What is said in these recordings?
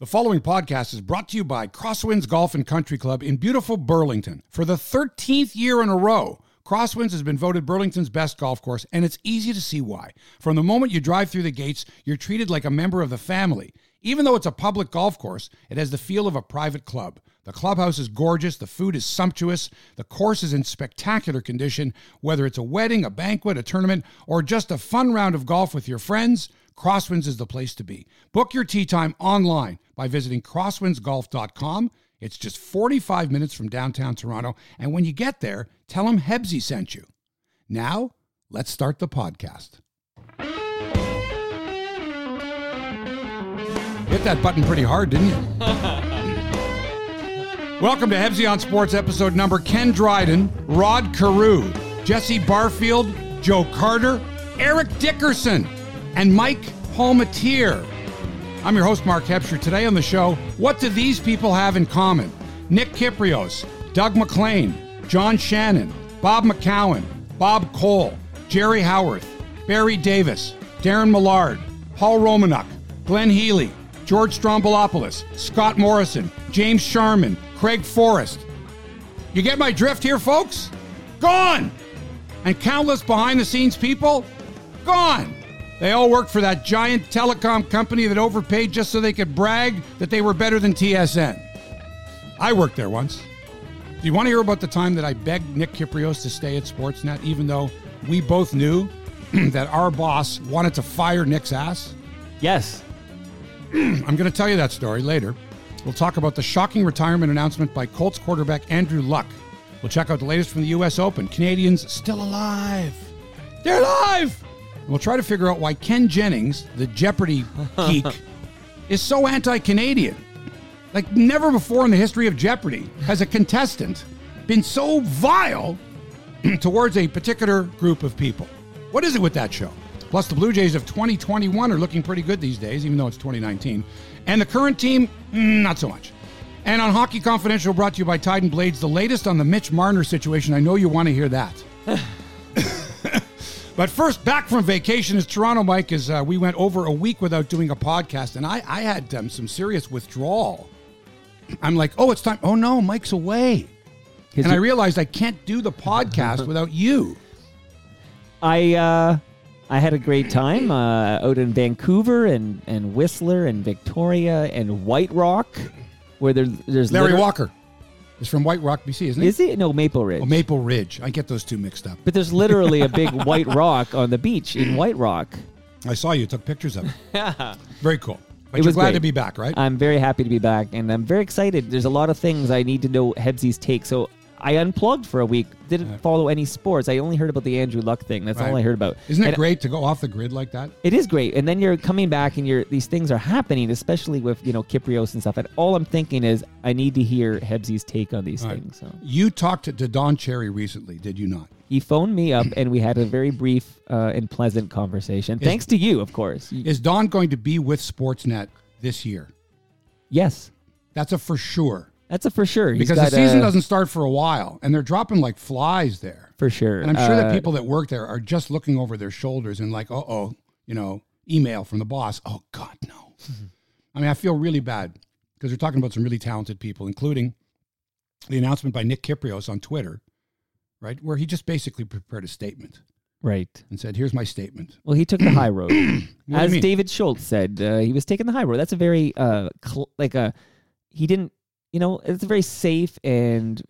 The following podcast is brought to you by Crosswinds Golf and Country Club in beautiful Burlington. For the 13th year in a row, Crosswinds has been voted Burlington's best golf course, and it's easy to see why. From the moment you drive through the gates, you're treated like a member of the family. Even though it's a public golf course, it has the feel of a private club. The clubhouse is gorgeous, the food is sumptuous, the course is in spectacular condition. Whether it's a wedding, a banquet, a tournament, or just a fun round of golf with your friends, Crosswinds is the place to be. Book your tee time online by visiting crosswindsgolf.com. It's just 45 minutes from downtown Toronto, and when you get there, tell them Hebsy sent you. Now, let's start the podcast. Hit that button pretty hard, didn't you? Welcome to Hebsy on Sports episode number Ken Dryden, Rod Carew, Jesse Barfield, Joe Carter, Eric Dickerson, and Mike Palmatier. I'm your host, Mark Hebscher. Today on the show, what do these people have in common? Nick Kypreos, Doug MacLean, John Shannon, Bob McCown, Bob Cole, Jerry Howarth, Barry Davis, Darren Millard, Paul Romanuk, Glenn Healy, George Stroumboulopoulos, Scott Morrison, James Sharman, Craig Forrest. You get my drift here, folks? Gone! And countless behind the scenes people? Gone! They all worked for that giant telecom company that overpaid just so they could brag that they were better than TSN. I worked there once. Do you want to hear about the time that I begged Nick Kypreos to stay at Sportsnet, even though we both knew that our boss wanted to fire Nick's ass? Yes. I'm going to tell you that story later. We'll talk about the shocking retirement announcement by Colts quarterback Andrew Luck. We'll check out the latest from the U.S. Open. Canadians still alive. They're alive! And we'll try to figure out why Ken Jennings, the Jeopardy geek, is so anti Canadian. Like, never before in the history of Jeopardy has a contestant been so vile towards a particular group of people. What is it with that show? Plus, the Blue Jays of 2021 are looking pretty good these days, even though it's 2019. And the current team, mm, not so much. And on Hockey Confidential, brought to you by Titan Blades, the latest on the Mitch Marner situation. I know you want to hear that. but first, back from vacation is Toronto, Mike, as uh, we went over a week without doing a podcast, and I, I had um, some serious withdrawal. I'm like, oh, it's time. Oh, no, Mike's away. And I realized I can't do the podcast without you. I uh, I had a great time uh, out in Vancouver and, and Whistler and Victoria and White Rock, where there, there's Larry liter- Walker is from White Rock, BC, isn't he? Is he? No, Maple Ridge. Oh, Maple Ridge. I get those two mixed up. but there's literally a big white rock on the beach in White Rock. I saw you took pictures of it. Very cool. But It you're was glad great. to be back, right? I'm very happy to be back, and I'm very excited. There's a lot of things I need to know Hebsy's take. So I unplugged for a week. Didn't follow any sports. I only heard about the Andrew Luck thing. That's all Right. I heard about. Isn't it And great to go off the grid like that? It is great, and then you're coming back, and you're these things are happening, especially with you know Kypreos and stuff. And all I'm thinking is, I need to hear Hebsy's take on these things. So You talked to, to Don Cherry recently, did you not? he phoned me up, and we had a very brief uh, and pleasant conversation. Thanks to you, of course. Y- Is Don going to be with Sportsnet this year? yes, That's a for sure. That's a for sure. He's Because the season uh, doesn't start for a while, and they're dropping like flies there. for sure. And I'm sure that Uh, people that work there are just looking over their shoulders and like, uh oh, you know, email from the boss. Oh God, no. I mean, I feel really bad because they're talking about some really talented people, including the announcement by Nick Kypreos on Twitter, right, where he just basically prepared a statement right. and said, "Here's my statement." Well, he took the high road, What do you as? David Shoalts said. Uh, he was taking the high road. That's a very uh, cl- like a he didn't. You know, it's a very safe and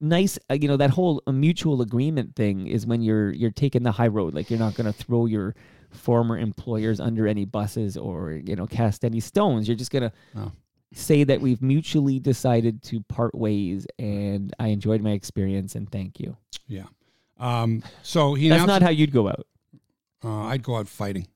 nice. Uh, you know, that whole uh, mutual agreement thing is when you're you're taking the high road. Like you're not going to throw your former employers under any buses or you know cast any stones. You're just gonna. Oh. Say that we've mutually decided to part ways, and I enjoyed my experience, and thank you. Yeah. Um, so he That's not how you'd go out. uh, I'd go out fighting.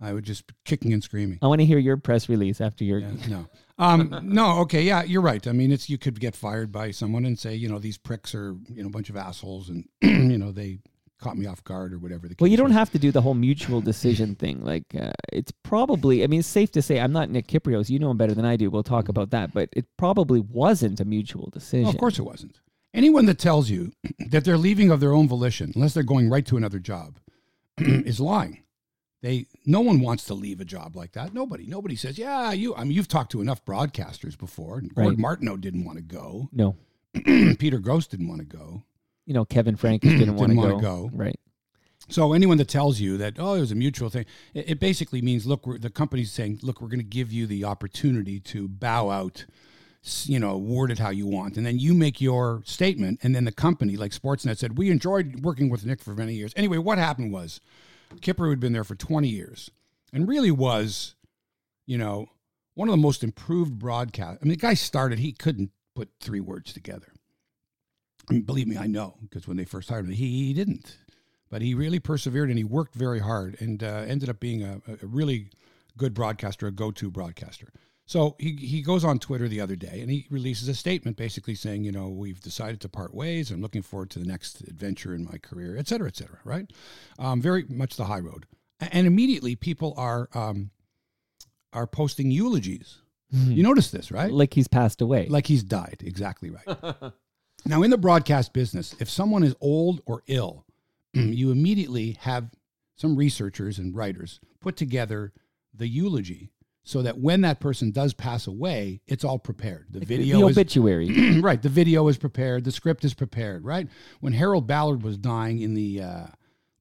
I would just be kicking and screaming. I want to hear your press release after your. Yeah, no. Um, no, okay, yeah, you're right. I mean, it's you could get fired by someone and say, you know, these pricks are, you know, a bunch of assholes, and you know they caught me off guard or whatever. The case Well, you don't was. have to do the whole mutual decision thing. Like, uh, it's probably, I mean, it's safe to say, I'm not Nick Kypreos. You know him better than I do. We'll talk about that. But it probably wasn't a mutual decision. Well, of course, it wasn't. Anyone that tells you that they're leaving of their own volition, unless they're going right to another job, is lying. They no one wants to leave a job like that. Nobody, nobody says, "Yeah, you." I mean, you've talked to enough broadcasters before. Gord Right. Martineau didn't want to go. No, Peter Gross didn't want to go. you know Kevin Frank didn't want to go. go. Right. So anyone that tells you that oh it was a mutual thing, it, it basically means look, we're, the company's saying look, we're going to give you the opportunity to bow out, you know, word it how you want, and then you make your statement, and then the company like Sportsnet said we enjoyed working with Nick for many years. Anyway, what happened was Kipper had been there for twenty years, and really was, you know, one of the most improved broadcast. I mean, the guy started he couldn't put three words together. I mean, believe me, I know because when they first hired him, he, he didn't but he really persevered and he worked very hard and uh, ended up being a, a really good broadcaster, a go-to broadcaster. So he, he goes on Twitter the other day and he releases a statement basically saying, you know, we've decided to part ways. I'm looking forward to the next adventure in my career, et cetera, et cetera, right? Um, very much the high road. And immediately people are um, are posting eulogies. You notice this, right? Like he's passed away. Like he's died. Exactly right. now, in the broadcast business, if someone is old or ill, you immediately have some researchers and writers put together the eulogy so that when that person does pass away, it's all prepared. The video the is obituary. right. The video is prepared. The script is prepared. Right. When Harold Ballard was dying in the uh,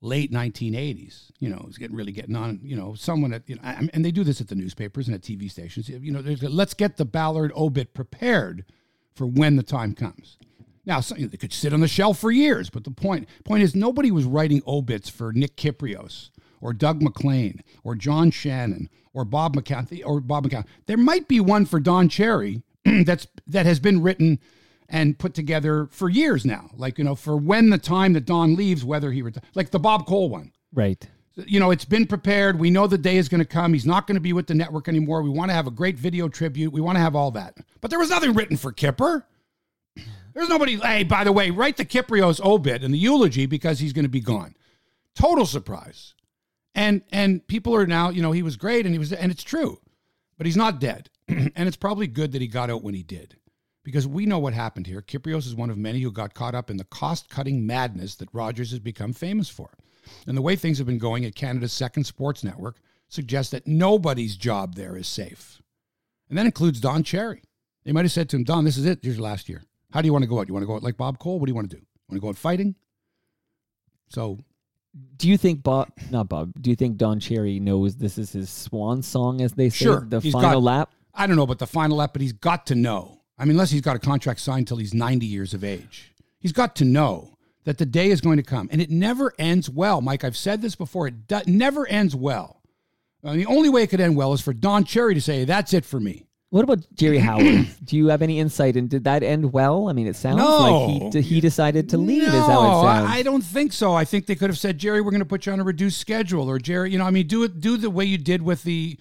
late 1980s, you know, it was getting really getting on. You know, someone at you know, I- and they do this at the newspapers and at TV stations. You know, there's a, let's get the Ballard obit prepared for when the time comes. Now, so, they could sit on the shelf for years, but the point point is nobody was writing obits for Nick Kypreos or Doug MacLean or John Shannon or Bob McCown or Bob McCann. There might be one for Don Cherry that's that has been written and put together for years now. Like you know, for when the time that Don leaves, whether he reti- like the Bob Cole one. right. You know, it's been prepared. We know the day is going to come. He's not going to be with the network anymore. We want to have a great video tribute. We want to have all that. But there was nothing written for Kipper. There's nobody. Hey, by the way, write the Kypreos obit and the eulogy because he's going to be gone. Total surprise. And and people are now, you know, he was great and he was, and it's true, but he's not dead. and it's probably good that he got out when he did, because we know what happened here. Kypreos is one of many who got caught up in the cost-cutting madness that Rogers has become famous for. And the way things have been going at Canada's second sports network suggests that nobody's job there is safe. And that includes Don Cherry. They might have said to him, Don, this is it. Here's your last year. How do you want to go out? You want to go out like Bob Cole? What do you want to do? Want to go out fighting? So Do you think Bob, not Bob, do you think Don Cherry knows this is his swan song, as they say, Sure. the He's final got- lap? I don't know about the final lap, but he's got to know. I mean, unless he's got a contract signed till he's 90 years of age, he's got to know that the day is going to come. And it never ends well. Mike, I've said this before. It do- never ends well. Uh, the only way it could end well is for Don Cherry to say, that's it for me. What about Jerry Howarth? do you have any insight? And did that end well? I mean, it sounds No. like he, he decided to leave, no, is how it I- sounds. I don't think so. I think they could have said, Jerry, we're going to put you on a reduced schedule, or Jerry, you know, I mean, do it, do the way you did with the,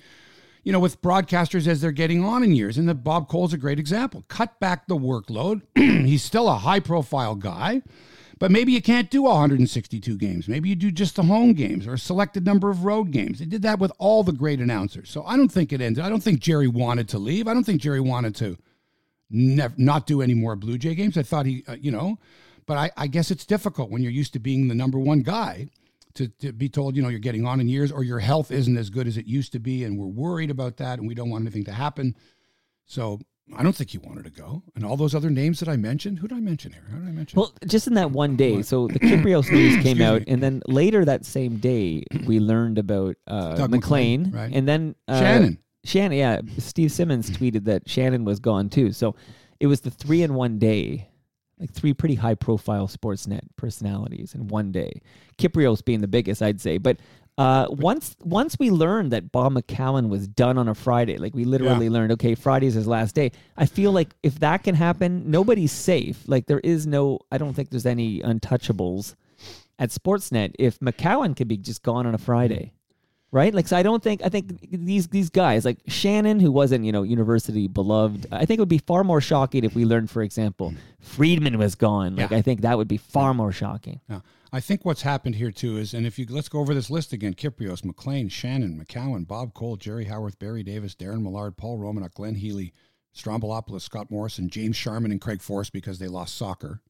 you know, with broadcasters as they're getting on in years. And the Bob Cole's a great example. Cut back the workload. He's still a high profile guy, but maybe you can't do 162 games. Maybe you do just the home games or a selected number of road games. They did that with all the great announcers. So I don't think it ended. I don't think Jerry wanted to leave. I don't think Jerry wanted to nev- not do any more Blue Jay games. I thought he, uh, you know, but I, I guess it's difficult when you're used to being the number one guy to, to be told, you know, you're getting on in years or your health isn't as good as it used to be. And we're worried about that and we don't want anything to happen. So I don't think he wanted to go. And all those other names that I mentioned, who did I mention here? How did I mention? Well, just in that one day, so the Kypreos news came out, me. and then later that same day, we learned about uh, MacLean, right. and then uh, Shannon. Shannon, yeah, Steve Simmons tweeted that Shannon was gone too. So it was the three in one day, like three pretty high profile Sportsnet personalities in one day. Kypreos being the biggest, I'd say. But uh, once once we learned that Bob McCown was done on a Friday, like we literally learned, okay, Friday's his last day. I feel like if that can happen, nobody's safe. Like there is no, I don't think there's any untouchables at Sportsnet if McCown could be just gone on a Friday right? Like, so I don't think I think these these guys like Shannon, who wasn't you know university beloved. I think it would be far more shocking if we learned, for example, Friedman was gone. Like, Yeah. I think that would be far more shocking. Yeah. I think what's happened here too is, and if you let's go over this list again: Kypreos, MacLean, Shannon, McCown, Bob Cole, Jerry Howarth, Barry Davis, Darren Millard, Paul Romanuk, Glenn Healy, Stroumboulopoulos, Scott Morrison, James Sharman, and Craig Forrest because they lost soccer.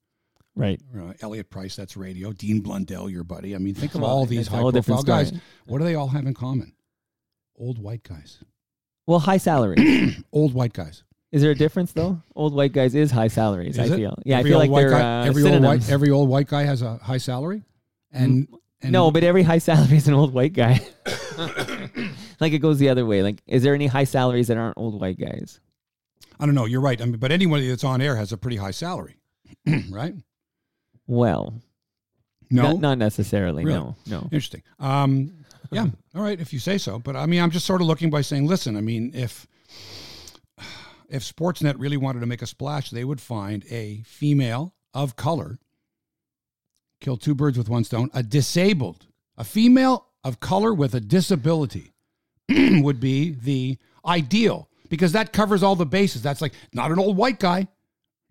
Right. Uh, Elliot Price, that's radio. Dean Blundell, your buddy. I mean, think of Well, all these high-profile guys. What do they all have in common? Old white guys. Well, high salaries. Old white guys. Is there a difference though? Old white guys is high salaries. Is I it? feel. Yeah, every I feel like they're guy, uh, every old white every old white guy has a high salary. And, and no, but every high salary is an old white guy. like it goes the other way. Like, is there any high salaries that aren't old white guys? I don't know. You're right. I mean, but anybody that's on air has a pretty high salary, right? Well, No, not, not necessarily. Really? No, no. Interesting. Um, yeah. All right, if you say so. But I mean, I'm just sort of looking by saying, listen. I mean, if if Sportsnet really wanted to make a splash, they would find a female of color, kill two birds with one stone. A disabled, a female of color with a disability, would be the ideal because that covers all the bases. That's like not an old white guy,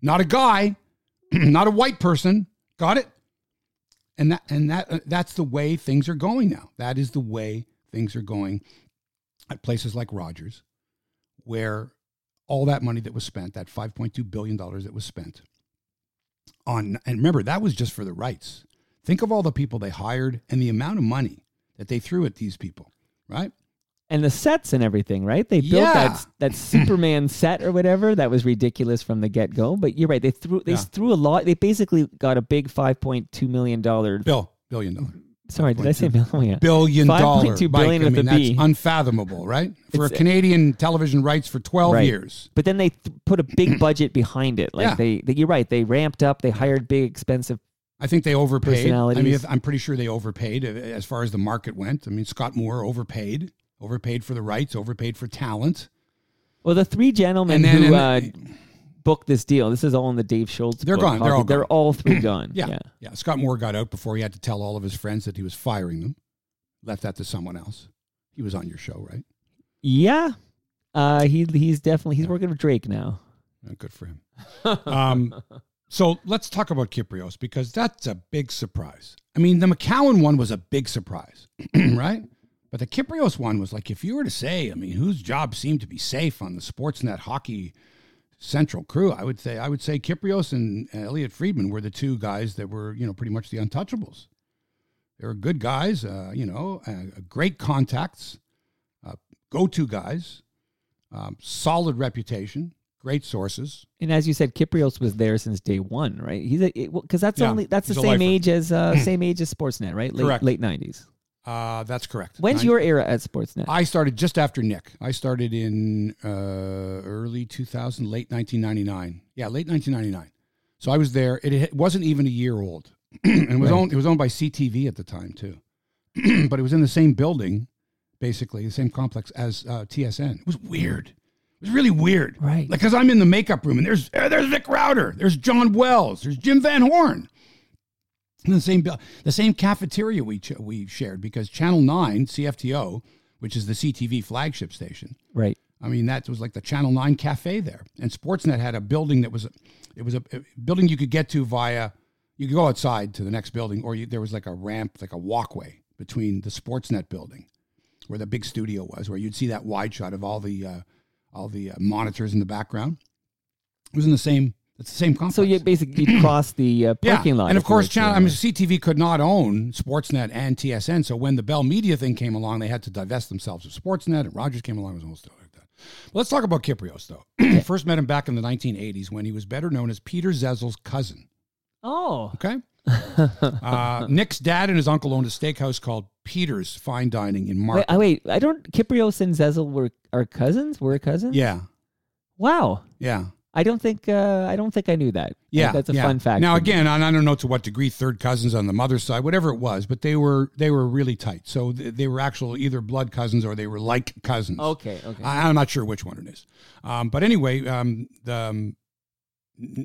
not a guy, not a white person. Got it? and that and that uh, that's the way things are going now. That is the way things are going at places like Rogers, where all that money that was spent, that five point two billion dollars that was spent on, and remember that was just for the rights. Think of all the people they hired and the amount of money that they threw at these people, right? And the sets and everything, right? They built Yeah. that that Superman set or whatever that was ridiculous from the get go. But you're right; they threw they Yeah. threw a lot. They basically got a big five point two million dollar. Bill, billion dollar, Sorry, did I say million? Yeah. billion dollar, 5.2 Mike, billion I with mean, a that's B. unfathomable, right? For It's- Canadian television rights for twelve Right. years. But then they th- put a big budget behind it. Like Yeah. they, they, you're right. They ramped up. They hired big, expensive. I think they overpaid. I mean, Personalities. if- I'm pretty sure they overpaid uh, as far as the market went. I mean, Scott Moore overpaid, overpaid for the rights, overpaid for talent. Well, the three gentlemen And then- who and- uh, booked this deal. This is all in the Dave Shoalts. They're book, gone. They're all They're gone. all three gone. Yeah, yeah. yeah, Scott Moore got out before he had to tell all of his friends that he was firing them. Left that to someone else. He was on your show, right? Yeah. Uh, he he's definitely he's working with Drake now. Good for him. um, so let's talk about Kypreos because that's a big surprise. I mean, the McCown one was a big surprise, right? But the Kypreos one was like, if you were to say, I mean, whose job seemed to be safe on the Sportsnet hockey central crew, I would say, I would say Kypreos and Elliotte Friedman were the two guys that were, you know, pretty much the untouchables. They were good guys, uh, you know, uh, great contacts, uh, go-to guys, um, solid reputation, great sources. And as you said, Kypreos was there since day one, right? He's a because that's Yeah, only that's the same lifer. age as uh, same age as Sportsnet, right? Late Correct. late nineties. Uh, that's correct. When's Nine- your era at Sportsnet? I started just after Nick. I started in uh, early 2000, late 1999. Yeah, late 1999. So I was there. It, it wasn't even a year old, and it was Right. owned. It was owned by CTV at the time too, but it was in the same building, basically the same complex as uh, TSN. It was weird. It was really weird. Right. Like, cause I'm in the makeup room and there's uh, there's Vic Rauter, there's John Wells, there's Jim Van Horne. The same the same cafeteria we ch- we shared because Channel Nine CFTO, which is the CTV flagship station. right. I mean, that was like the Channel Nine cafe there, and Sportsnet had a building that was, it was a, a building you could get to via, you could go outside to the next building, or you, there was like a ramp, like a walkway between the Sportsnet building, where the big studio was, where you'd see that wide shot of all the, uh, all the uh, monitors in the background. It was in the same, it's the same complex. So you basically you cross the uh, parking lot, And of course, were channel, I uh, mean, CTV could not own Sportsnet and TSN. So when the Bell Media thing came along, they had to divest themselves of Sportsnet, and Rogers came along. It was a whole like that. But let's talk about Kypreos, though. First met him back in the 1980s when he was better known as Peter Zezel's cousin. oh, Okay. uh, Nick's dad and his uncle owned a steakhouse called Peter's Fine Dining in wait, I, wait, I don't. Kypreos and Zezel were are cousins. Were cousins? Yeah. Wow. Yeah. I don't think uh, I don't think I knew that. Yeah, that's a yeah. fun fact. Now again, and I don't know to what degree third cousins on the mother's side, whatever it was, but they were they were really tight. So th- they were actual either blood cousins or they were like cousins. Okay, okay. I, I'm not sure which one it is. Um, but anyway, um, the um,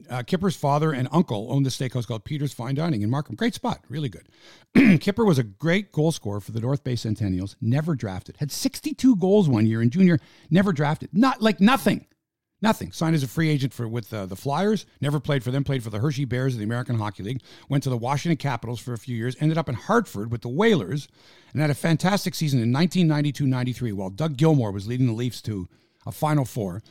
uh, Kipper's father and uncle owned the steakhouse called Peter's Fine Dining in Markham. Great spot, really good. Kipper was a great goal scorer for the North Bay Centennials. Never drafted. Had 62 goals one year in junior. Never drafted. Not like nothing. Nothing. Signed as a free agent for with uh, the Flyers. Never played for them. Played for the Hershey Bears of the American Hockey League. Went to the Washington Capitals for a few years. Ended up in Hartford with the Whalers, and had a fantastic season in 1992-93 while Doug Gilmour was leading the Leafs to a Final Four.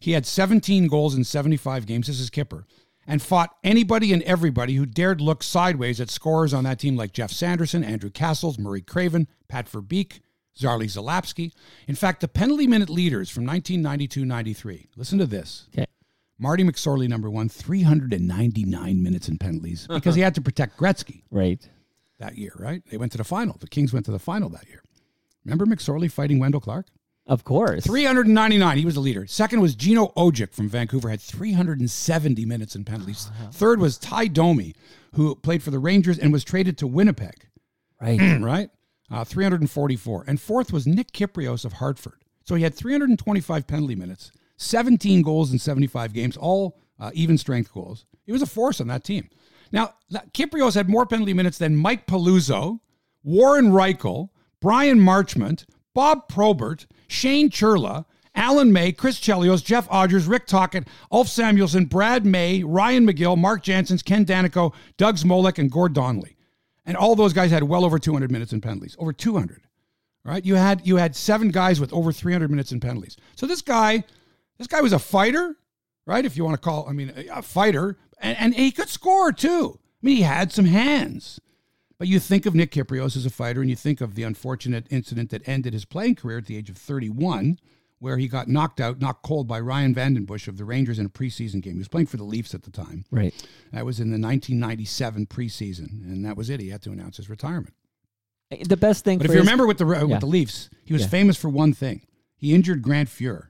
He had 17 goals in 75 games. This is Kipper. and fought anybody and everybody who dared look sideways at scorers on that team like Geoff Sanderson, Andrew Cassels, Murray Craven, Pat Verbeek, Zarley Zalapski. In fact, the penalty minute leaders from 1992-93. Listen to this. Okay. Marty McSorley, number one, 399 minutes in penalties because he had to protect Gretzky Right. that year, right? They went to the final. The Kings went to the final that year. Remember McSorley fighting Wendel Clark? Of course. 399. He was the leader. Second was Gino Odjick from Vancouver, had 370 minutes in penalties. Uh-huh. Third was Ty Domi, who played for the Rangers and was traded to Winnipeg, Right. right? Uh, 344. And fourth was Nick Kypreos of Hartford. So he had 325 penalty minutes, 17 goals in 75 games, all uh, even strength goals. He was a force on that team. Now, Kypreos had more penalty minutes than Mike Peluso, Warren Rychel, Bryan Marchment, Bob Probert, Shane Churla, Alan May, Chris Chelios, Jeff Odgers, Rick Tocchet, Ulf Samuelsson, Brad May, Ryan McGill, Mark Janssens, Ken Daneyko, Doug Zmolek, and Gord Donnelly. And all those guys had well over 200 minutes in penalties, over 200. Right? You had you had seven guys with over 300 minutes in penalties. So this guy, this guy was a fighter, right? If you want to call, I mean, a, a fighter, and, and he could score too. I mean, he had some hands. But you think of Nick Kypreos as a fighter, and you think of the unfortunate incident that ended his playing career at the age of 31, where he got knocked out, knocked cold by Ryan VandenBussche of the Rangers in a preseason game. He was playing for the Leafs at the time. Right. That was in the 1997 preseason, and that was it. He had to announce his retirement. The best thing But if you his- remember with the with Yeah. the Leafs, he was Yeah. famous for one thing. He injured Grant Fuhr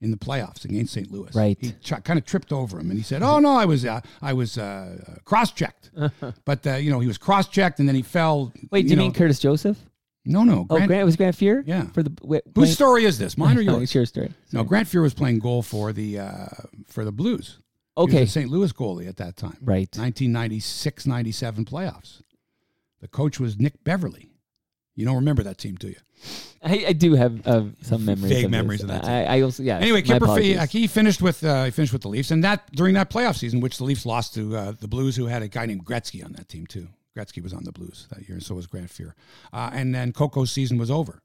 in the playoffs against St. Louis. Right. He ch- kind of tripped over him, and he said, "Oh no, I was uh, I was uh, cross checked." but uh, you know, he was cross checked, and then he fell. Wait, do you know, mean Curtis Joseph? No, no. Oh, Grant, it was Grant Fuhr? Yeah. For the wait, Whose playing- story is this? Mine or Oh, yours? Sure, story. No, Grant Fuhr was playing goal for the uh, for the Blues. He Okay. was a St. Louis goalie at that time. Right. 1996-97 playoffs. The coach was Nick Beverley. You don't remember that team, do you? I, I do have uh, some memories. Vague of memories of that I, I also yeah. Anyway, Kipper apologies. fi- he finished with uh, he finished with the Leafs, and that during that playoff season, which the Leafs lost to uh, the Blues, who had a guy named Gretzky on that team too. Gretzky was on the Blues that year, and so was Grant Fuhr. Uh, and then Coco's season was over.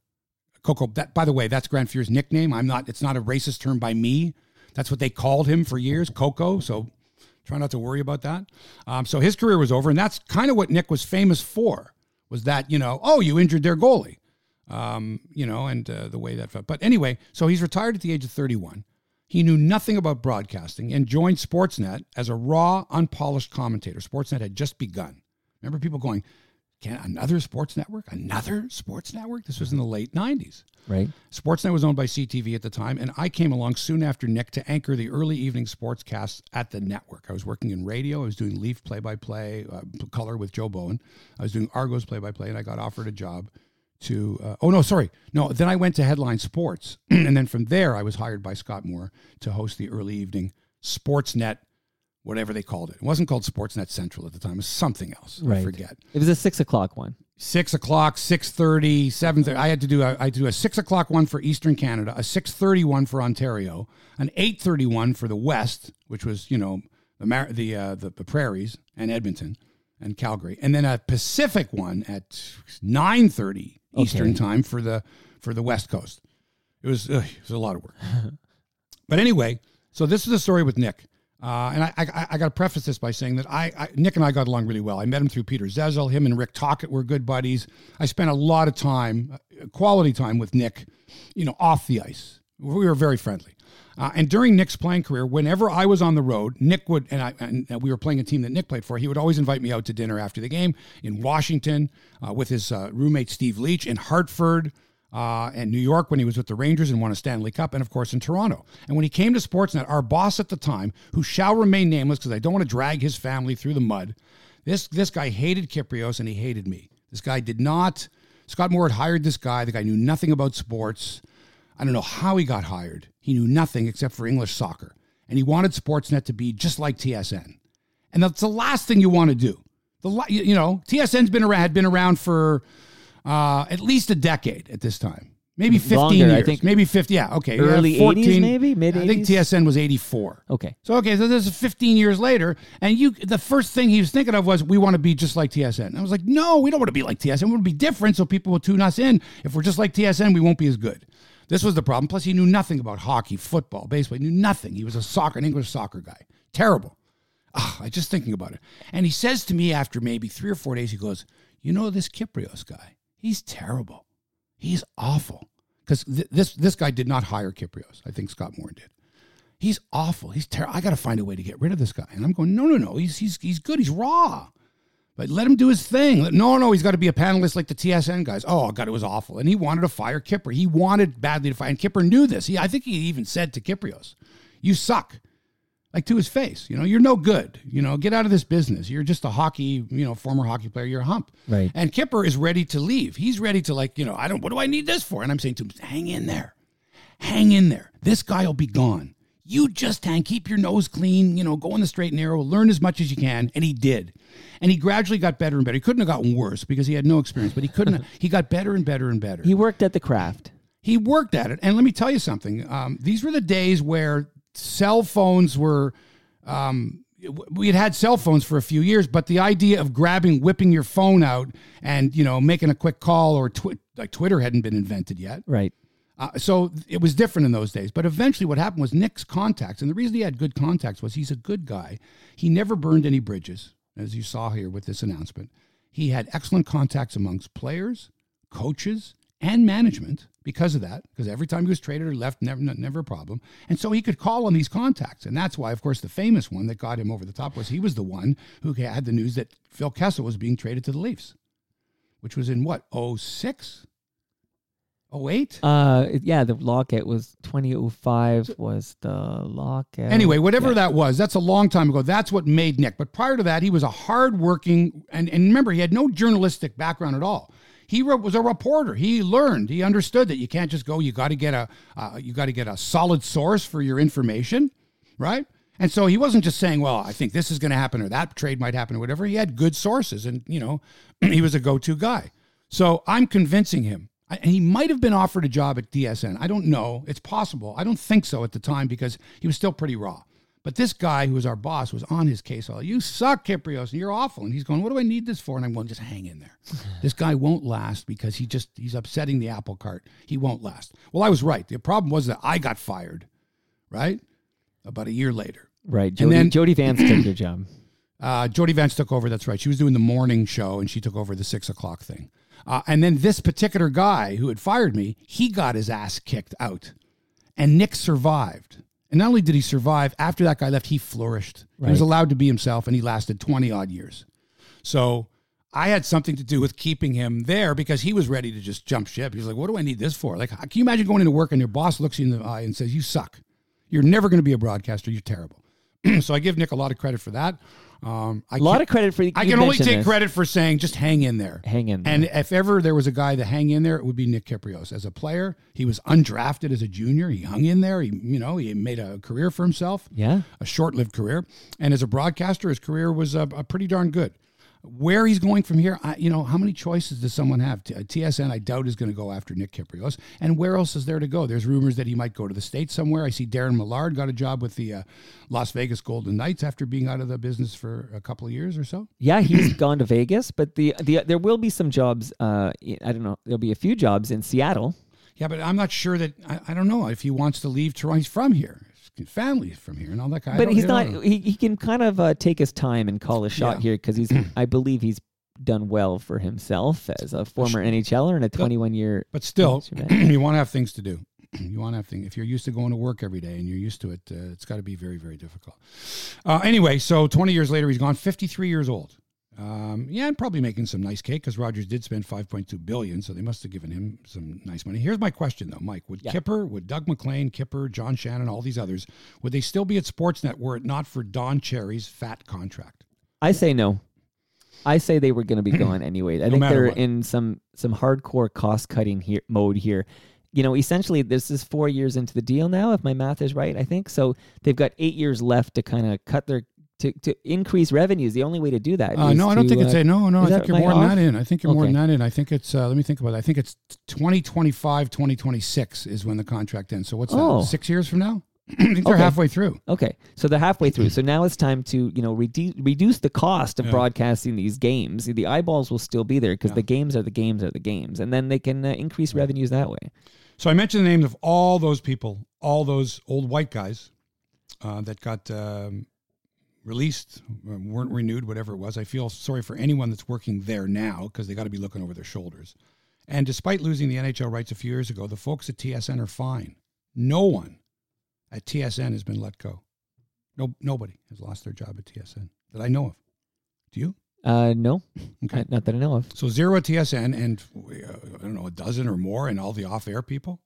Coco, that by the way, that's Grant Fuhr's nickname. I'm not. It's not a racist term by me. That's what they called him for years, Coco. So try not to worry about that. Um, so his career was over, and that's kind of what Nick was famous for. Was that you know? Oh, you injured their goalie um, you know, and uh, the way that felt. But anyway, so he's retired at the age of 31. He knew nothing about broadcasting and joined Sportsnet as a raw, unpolished commentator. Sportsnet had just begun. Remember people going, "Can another sports network? Another sports network?" This was in the late 90s. right. Sportsnet was owned by CTV at the time, and I came along soon after Nick to anchor the early evening sportscasts at the network. I was working in radio. I was doing Leaf play-by-play, uh, color with Joe Bowen. I was doing Argos play-by-play, and I got offered a job to. Uh, oh no, sorry, no. Then I went to Headline Sports, and then from there I was hired by Scott Moore to host the early evening Sportsnet, whatever they called it. It wasn't called Sportsnet Central at the time. It was something else. I forget It was a six o'clock one. six o'clock, six thirty, seven thirty. I had to do a, I had to do a six o'clock one for Eastern Canada, a six thirty one for Ontario, an eight thirty one for the West, which was you know the Mar- the, uh, the the prairies and Edmonton and Calgary, and then a Pacific one at nine thirty Eastern Okay. time for the for the West Coast. It was ugh, it was a lot of work. But anyway, so this is the story with Nick. Uh, and I, I, I got to preface this by saying that I, I, Nick and I got along really well. I met him through Peter Zezel. Him and Rick Tocchet were good buddies. I spent a lot of time, uh, quality time with Nick, you know, off the ice. We were very friendly. Uh, and during Nick's playing career, whenever I was on the road, Nick would, and, I, and we were playing a team that Nick played for, he would always invite me out to dinner after the game in Washington uh, with his uh, roommate Steve Leach, in Hartford, uh, and New York when he was with the Rangers and won a Stanley Cup, and of course in Toronto. And when he came to Sportsnet, our boss at the time, who shall remain nameless because I don't want to drag his family through the mud, this this guy hated Kypreos and he hated me. This guy did not. Scott Moore had hired this guy. The guy knew nothing about sports. I don't know how he got hired. He knew nothing except for English soccer, and he wanted Sportsnet to be just like TSN. And that's the last thing you want to do. The you you know TSN's been around had been around for uh, at least a decade at this time. Maybe 15 Longer, years. I think. maybe 50. Yeah, okay. yeah, Early 80s maybe? Mid 80s? I think Mid-80s? TSN was 84. Okay. So okay, so this is 15 years later, and you the first thing he was thinking of was we want to be just like TSN. And I was like, no, we don't want to be like TSN. We want to be different, so people will tune us in. If we're just like TSN, we won't be as good. This was the problem. Plus, he knew nothing about hockey, football, baseball. He knew nothing. He was a soccer, an English soccer guy. Terrible. Ah, I just thinking about it. And he says to me after maybe three or four days, he goes, "You know this Kypreos guy? He's terrible. He's awful." Because th- this this guy did not hire Kypreos. I think Scott Moore did. He's awful. He's terrible. I got to find a way to get rid of this guy. And I'm going, no, no, no. He's he's he's good. He's raw. But let him do his thing. No, no, he's got to be a panelist like the TSN guys. Oh, God, it was awful. And he wanted to fire Kipper. He wanted badly to fire. And Kipper knew this. He, I think he even said to Kypreos, you suck. Like to his face, you know, you're no good. You know, get out of this business. You're just a hockey, you know, former hockey player. You're a hump. Right. And Kipper is ready to leave. He's ready to like, you know, I don't. What do I need this for? And I'm saying to him, hang in there, hang in there. This guy will be gone. You just hang, keep your nose clean, you know, go on the straight and narrow, learn as much as you can. And he did. And he gradually got better and better. He couldn't have gotten worse because he had no experience, but he couldn't, he got better and better and better. He worked at the craft. He worked at it. And let me tell you something. Um, these were the days where cell phones were, um, we had had cell phones for a few years, but the idea of grabbing, whipping your phone out and, you know, making a quick call or twi- like Twitter hadn't been invented yet. Right. Uh, so it was different in those days. But eventually, what happened was Nick's contacts, and the reason he had good contacts was he's a good guy. He never burned any bridges, as you saw here with this announcement. He had excellent contacts amongst players, coaches, and management because of that. Because every time he was traded or left, never never a problem. And so he could call on these contacts, and that's why, of course, the famous one that got him over the top was he was the one who had the news that Phil Kessel was being traded to the Leafs, which was in what 06? 08? Uh, yeah, the lockout was 2005 was the lockout. Anyway, whatever Yeah. that was, that's a long time ago. That's what made Nick. But prior to that, he was a hardworking, and, and remember, he had no journalistic background at all. He was a reporter. He learned. He understood that you can't just go. You got to get a, uh, you got to get a solid source for your information, right? And so he wasn't just saying, "Well, I think this is going to happen or that trade might happen or whatever." He had good sources, and you know, he was a go-to guy. So I'm convincing him. And he might have been offered a job at TSN. I don't know. It's possible. I don't think so at the time because he was still pretty raw. But this guy who was our boss was on his case. All you suck, Kypreos, and you're awful. And he's going, "What do I need this for?" And I'm going, "Just hang in there. this guy won't last because he just he's upsetting the apple cart. He won't last." Well, I was right. The problem was that I got fired, right? About a year later. Right. Jody, then- Jody Vance took your job. Uh, Jody Vance took over. That's right. She was doing the morning show, and she took over the six o'clock thing. Uh, and then this particular guy who had fired me, he got his ass kicked out, and Nick survived. And not only did he survive, after that guy left, he flourished. He was allowed to be himself, and he lasted twenty odd years. So I had something to do with keeping him there because he was ready to just jump ship. He's like, "What do I need this for?" Like, can you imagine going into work and your boss looks you in the eye and says, "You suck. You're never going to be a broadcaster. You're terrible." so I give Nick a lot of credit for that. Um, I A lot of credit for. I can only take this. credit for saying just hang in there. Hang in there. And if ever there was a guy to hang in there, it would be Nick Kypreos. As a player, he was undrafted as a junior. He hung in there. He, you know, he made a career for himself, Yeah. a short-lived career. And as a broadcaster, his career was uh, uh, pretty darn good. Where he's going from here, I, you know, how many choices does someone have? T- uh, TSN, I doubt, is going to go after Nick Kypreos. And where else is there to go? There's rumors that he might go to the States somewhere. I see Darren Millard got a job with the uh, Las Vegas Golden Knights after being out of the business for a couple of years or so. Yeah, he's gone to Vegas, but the the there will be some jobs. Uh, I don't know. There'll be a few jobs in Seattle. Yeah, but I'm not sure that I, I don't know if he wants to leave Toronto. He's from here, his family's from here, and all that kind. Of. But he's not. He, he can kind of uh, take his time and call a shot Yeah. here because he's. I believe he's done well for himself as a former NHLer and a 21 year. But still, Thanks for that. you want to have things to do. You want to have things. If you're used to going to work every day and you're used to it, uh, it's got to be very, very difficult. Uh, anyway, so 20 years later, he's gone. 53 years old. Um, yeah, and probably making some nice cake because Rogers did spend 5.2 billion, so they must have given him some nice money. Here's my question though, Mike: Would Yeah. Kipper, would Doug MacLean, Kipper, John Shannon, all these others, would they still be at Sportsnet were it not for Don Cherry's fat contract? I say no. I say they were going to be gone anyway. I think they're what. in some some hardcore cost cutting here mode here. You know, essentially, this is four years into the deal now, if my math is right. I think so. They've got eight years left to kind of cut their to, to increase revenues. The only way to do that. Uh, is no, I don't to, think it's uh, a no, no. I think you're more than that in. I think you're more than that in. I think it's. Uh, let me think about it. I think it's 2025, 2026 is when the contract ends. So what's Oh. that? Six years from now? I think they're Okay. halfway through. Okay, so they're halfway through. So now it's time to you know reduce reduce the cost of Yeah. broadcasting these games. The eyeballs will still be there because Yeah. the games are the games are the games, and then they can uh, increase revenues that way. So I mentioned the names of all those people, all those old white guys uh, that got um, released, uh, weren't renewed, whatever it was. I feel sorry for anyone that's working there now because they got to be looking over their shoulders. And despite losing the NHL rights a few years ago, the folks at TSN are fine. No one at TSN has been let go. No, nobody has lost their job at TSN that I know of. Do you? Uh, no, Okay. Not that I know of. So zero at TSN and uh, I don't know a dozen or more, and all the off-air people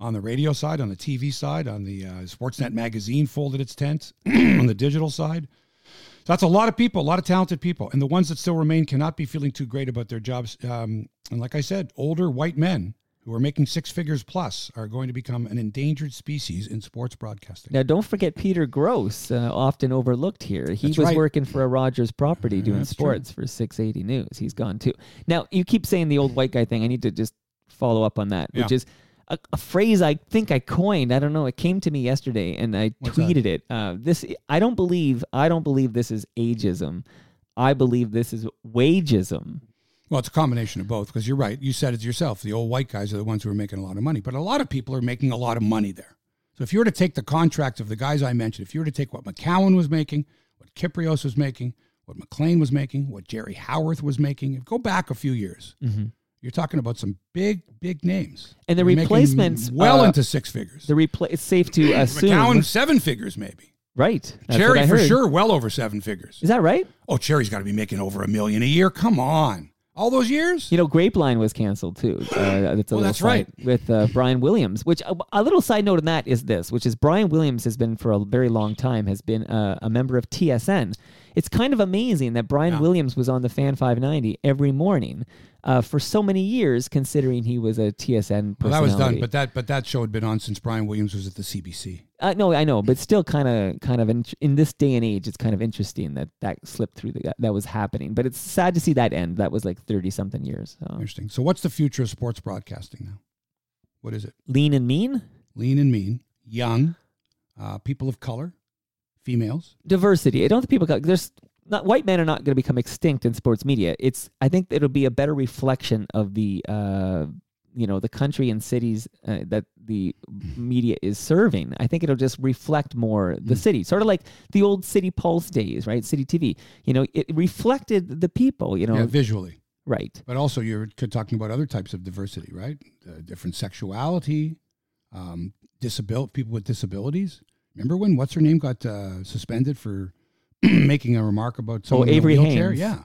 on the radio side, on the TV side, on the uh, Sportsnet magazine folded its tent, on the digital side. So that's a lot of people, a lot of talented people, and the ones that still remain cannot be feeling too great about their jobs. Um, and like I said, older white men who are making six figures plus are going to become an endangered species in sports broadcasting. Now, don't forget Peter Gross, uh, often overlooked here. He That's was right. working for a Rogers property doing That's true. sports for 680 News. He's gone too. Now, you keep saying the old white guy thing. I need to just follow up on that, which is a, a phrase I think I coined. I don't know. It came to me yesterday, and I What's that? tweeted it. Uh, this I don't believe. I don't believe this is ageism. I believe this is wageism. Well, it's a combination of both because you're right. You said it yourself. The old white guys are the ones who are making a lot of money, but a lot of people are making a lot of money there. So if you were to take the contracts of the guys I mentioned, if you were to take what McCown was making, what Kypreos was making, what MacLean was making, what Jerry Howarth was making, go back a few years. You're talking about some big, big names. And the They're replacements, well uh, into six figures. The repla- It's safe to assume. McCown seven figures maybe. right. That's Cherry for sure, well over seven figures. Is that right? Oh, Cherry's got to be making over a million a year. Come on, all those years. You know, Grapeline was canceled too. Uh, that's a little that's right. With uh, Brian Williams, which a, a little side note on that is this, which is Brian Williams has been for a very long time has been uh, a member of TSN. It's kind of amazing that Brian Yeah. Williams was on the Fan 590 every morning uh, for so many years, considering he was a TSN. Well, that was done, but that but that show had been on since Brian Williams was at the CBC. Uh, no, I know, but still, kind of, kind of, in, in this day and age, it's kind of interesting that that slipped through the, that was happening. But it's sad to see that end. That was like thirty something years. So. Interesting. So, what's the future of sports broadcasting now? What is it? Lean and mean. Lean and mean, young, uh, people of color, females. diversity. I don't think people there's not white men are not going to become extinct in sports media. It's I think it'll be a better reflection of the uh, you know the country and cities uh, that the media is serving. I think it'll just reflect more the city, sort of like the old City Pulse days, right? City TV. You know, it reflected the people. You know, Yeah, visually, right? but also you're talking about other types of diversity, right? Uh, different sexuality, um, disabil- people with disabilities. Remember when what's her name got uh, suspended for making a remark about someone in a Oh, Avery wheelchair? Haines. Yeah,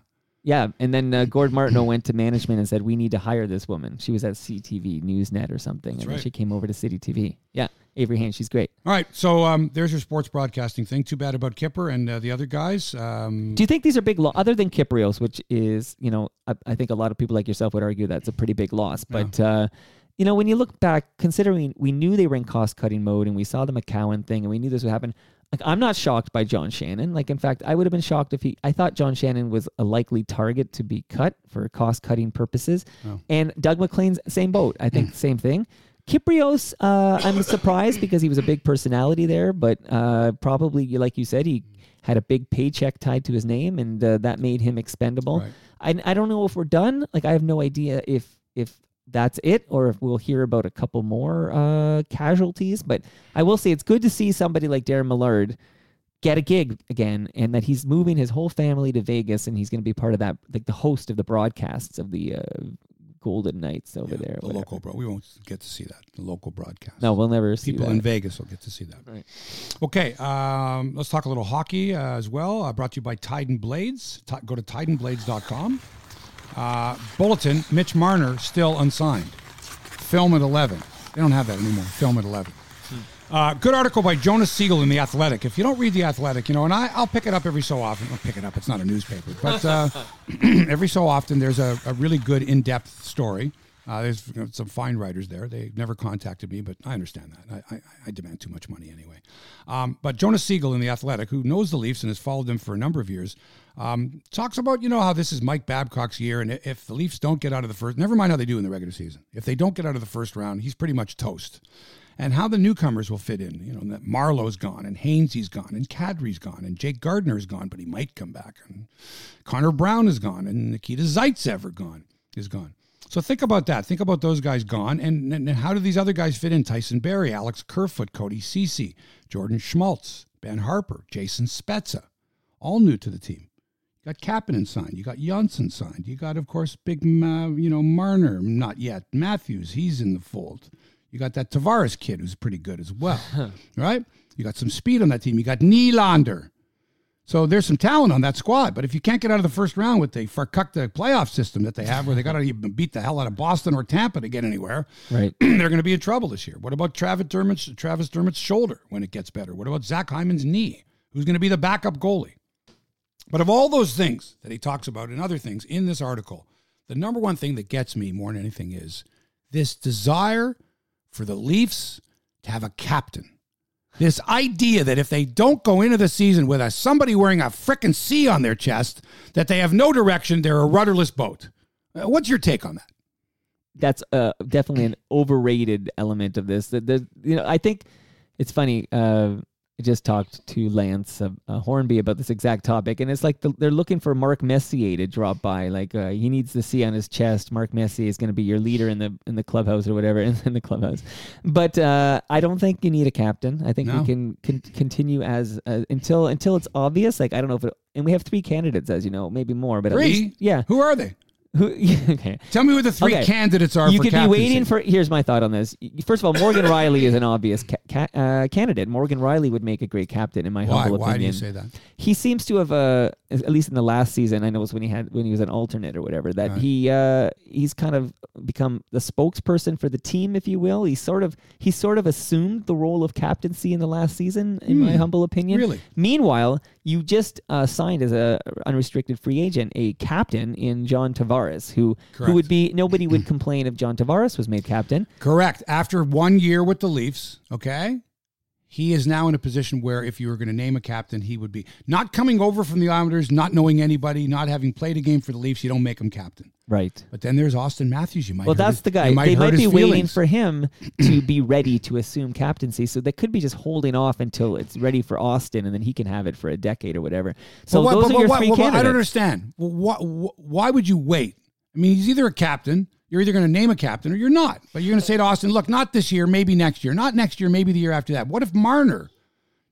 Yeah, and then uh, Gord Martineau went to management and said, "We need to hire this woman." She was at CTV Newsnet or something, That's and then she came over to City TV. Yeah, Avery Haines, she's great. All right, so um, there's your sports broadcasting thing. Too bad about Kipper and uh, the other guys. Um, Do you think these are big lo- other than Kypreos, which is, you know, I, I think a lot of people like yourself would argue that's a pretty big loss. But, uh, you know, when you look back, considering we knew they were in cost cutting mode and we saw the McCown thing and we knew this would happen, like, I'm not shocked by John Shannon. Like, in fact, I would have been shocked if he, I thought John Shannon was a likely target to be cut for cost cutting purposes. Oh. And Doug MacLean's same boat. I think same thing. Kypreos, uh, I'm surprised because he was a big personality there, but uh, probably, like you said, he had a big paycheck tied to his name, and uh, that made him expendable. Right. I, I don't know if we're done. Like I have no idea if if that's it or if we'll hear about a couple more uh, casualties. But I will say it's good to see somebody like Darren Millard get a gig again, and that he's moving his whole family to Vegas, and he's going to be part of that, like the host of the broadcasts of the uh, Golden Knights over yeah, there. the local bro. We won't get to see that. The local broadcast. No, we'll never see people that. in Vegas will get to see that. Right. Okay, um, let's talk a little hockey uh, as well. Uh, brought to you by Titan Blades. Ti- go to titanblades.com. Uh, bulletin: Mitch Marner still unsigned. Film at eleven. They don't have that anymore. Film at eleven. Uh, good article by Jonas Siegel in the Athletic. If you don't read the Athletic, you know, and I, I'll pick it up every so often. I'll pick it up. It's not a newspaper, but uh, every so often there's a, a really good in-depth story. Uh, there's some fine writers there. They never contacted me, but I understand that. I, I, I demand too much money anyway. Um, but Jonas Siegel in the Athletic, who knows the Leafs and has followed them for a number of years, um, talks about you know how this is Mike Babcock's year, and if the Leafs don't get out of the first, never mind how they do in the regular season. If they don't get out of the first round, he's pretty much toast. And how the newcomers will fit in. You know, that Marleau's gone, and Hainsey's gone, and Kadri's gone, and Jake Gardiner's gone, but he might come back. And Connor Brown is gone, and Nikita Zaitsev are gone, is gone. So think about that. Think about those guys gone, and, and, how do these other guys fit in? Tyson Barrie, Alex Kerfoot, Cody Cece, Jordan Schmaltz, Ben Harpur, Jason Spezza. all new to the team. You got Kapanen signed. You got Johnsson signed. You got, of course, big, uh, you know, Marner, not yet. Matthews, he's in the fold. You got that Tavares kid who's pretty good as well, right? You got some speed on that team. You got Nylander. So there's some talent on that squad. But if you can't get out of the first round with the Farkukta playoff system that they have, where they got to beat the hell out of Boston or Tampa to get anywhere, Right. they're going to be in trouble this year. What about Travis Dermott's, Travis Dermott's shoulder when it gets better? What about Zach Hyman's knee? Who's going to be the backup goalie? But of all those things that he talks about and other things in this article, the number one thing that gets me more than anything is this desire for the Leafs to have a captain. This idea that if they don't go into the season with a somebody wearing a frickin' C on their chest, that they have no direction, they're a rudderless boat. Uh, What's your take on that? that's uh, definitely an overrated element of this. That you know I think it's funny. Uh, I just talked to Lance uh, uh, Hornby about this exact topic, and it's like the, they're looking for Mark Messier to drop by. Like uh, he needs the C on his chest. Mark Messier is going to be your leader in the in the clubhouse or whatever in, in the clubhouse. But uh, I don't think you need a captain. I think No. we can, can continue as uh, until until it's obvious. Like I don't know if it, and we have three candidates, as you know, maybe more, but Three? least yeah. Who are they? Who, okay. Tell me who the three Okay. candidates are you for could be waiting for. Here's my thought on this. First of all, Morgan Rielly is an obvious ca- ca- uh, candidate. Morgan Rielly would make a great captain, in my Why? humble Why do opinion. you say that? He seems to have, uh, at least in the last season, I know it was when he had when he was an alternate or whatever, that Right. he uh, he's kind of become the spokesperson for the team, if you will. He sort of he sort of assumed the role of captaincy in the last season, in my Hmm. humble opinion. Really? Meanwhile, you just uh, signed as a unrestricted free agent a captain in John Tavares, who Correct. who would be nobody would complain if John Tavares was made captain. Correct. After one year with the Leafs, okay, he is now in a position where if you were going to name a captain, he would be not coming over from the Islanders, not knowing anybody, not having played a game for the Leafs. You don't make him captain. Right. But then there's Auston Matthews. You might. Well, that's his- the guy. you they might be waiting feelings. for him to be ready to assume captaincy. So they could be just holding off until it's ready for Auston, and then he can have it for a decade or whatever. So what- those but are your what- three what- I don't understand. Well, what, why would you wait? I mean, he's either a captain. You're either going to name a captain or you're not. But you're going to say to Auston, "Look, not this year, maybe next year. Not next year, maybe the year after that." What if Marner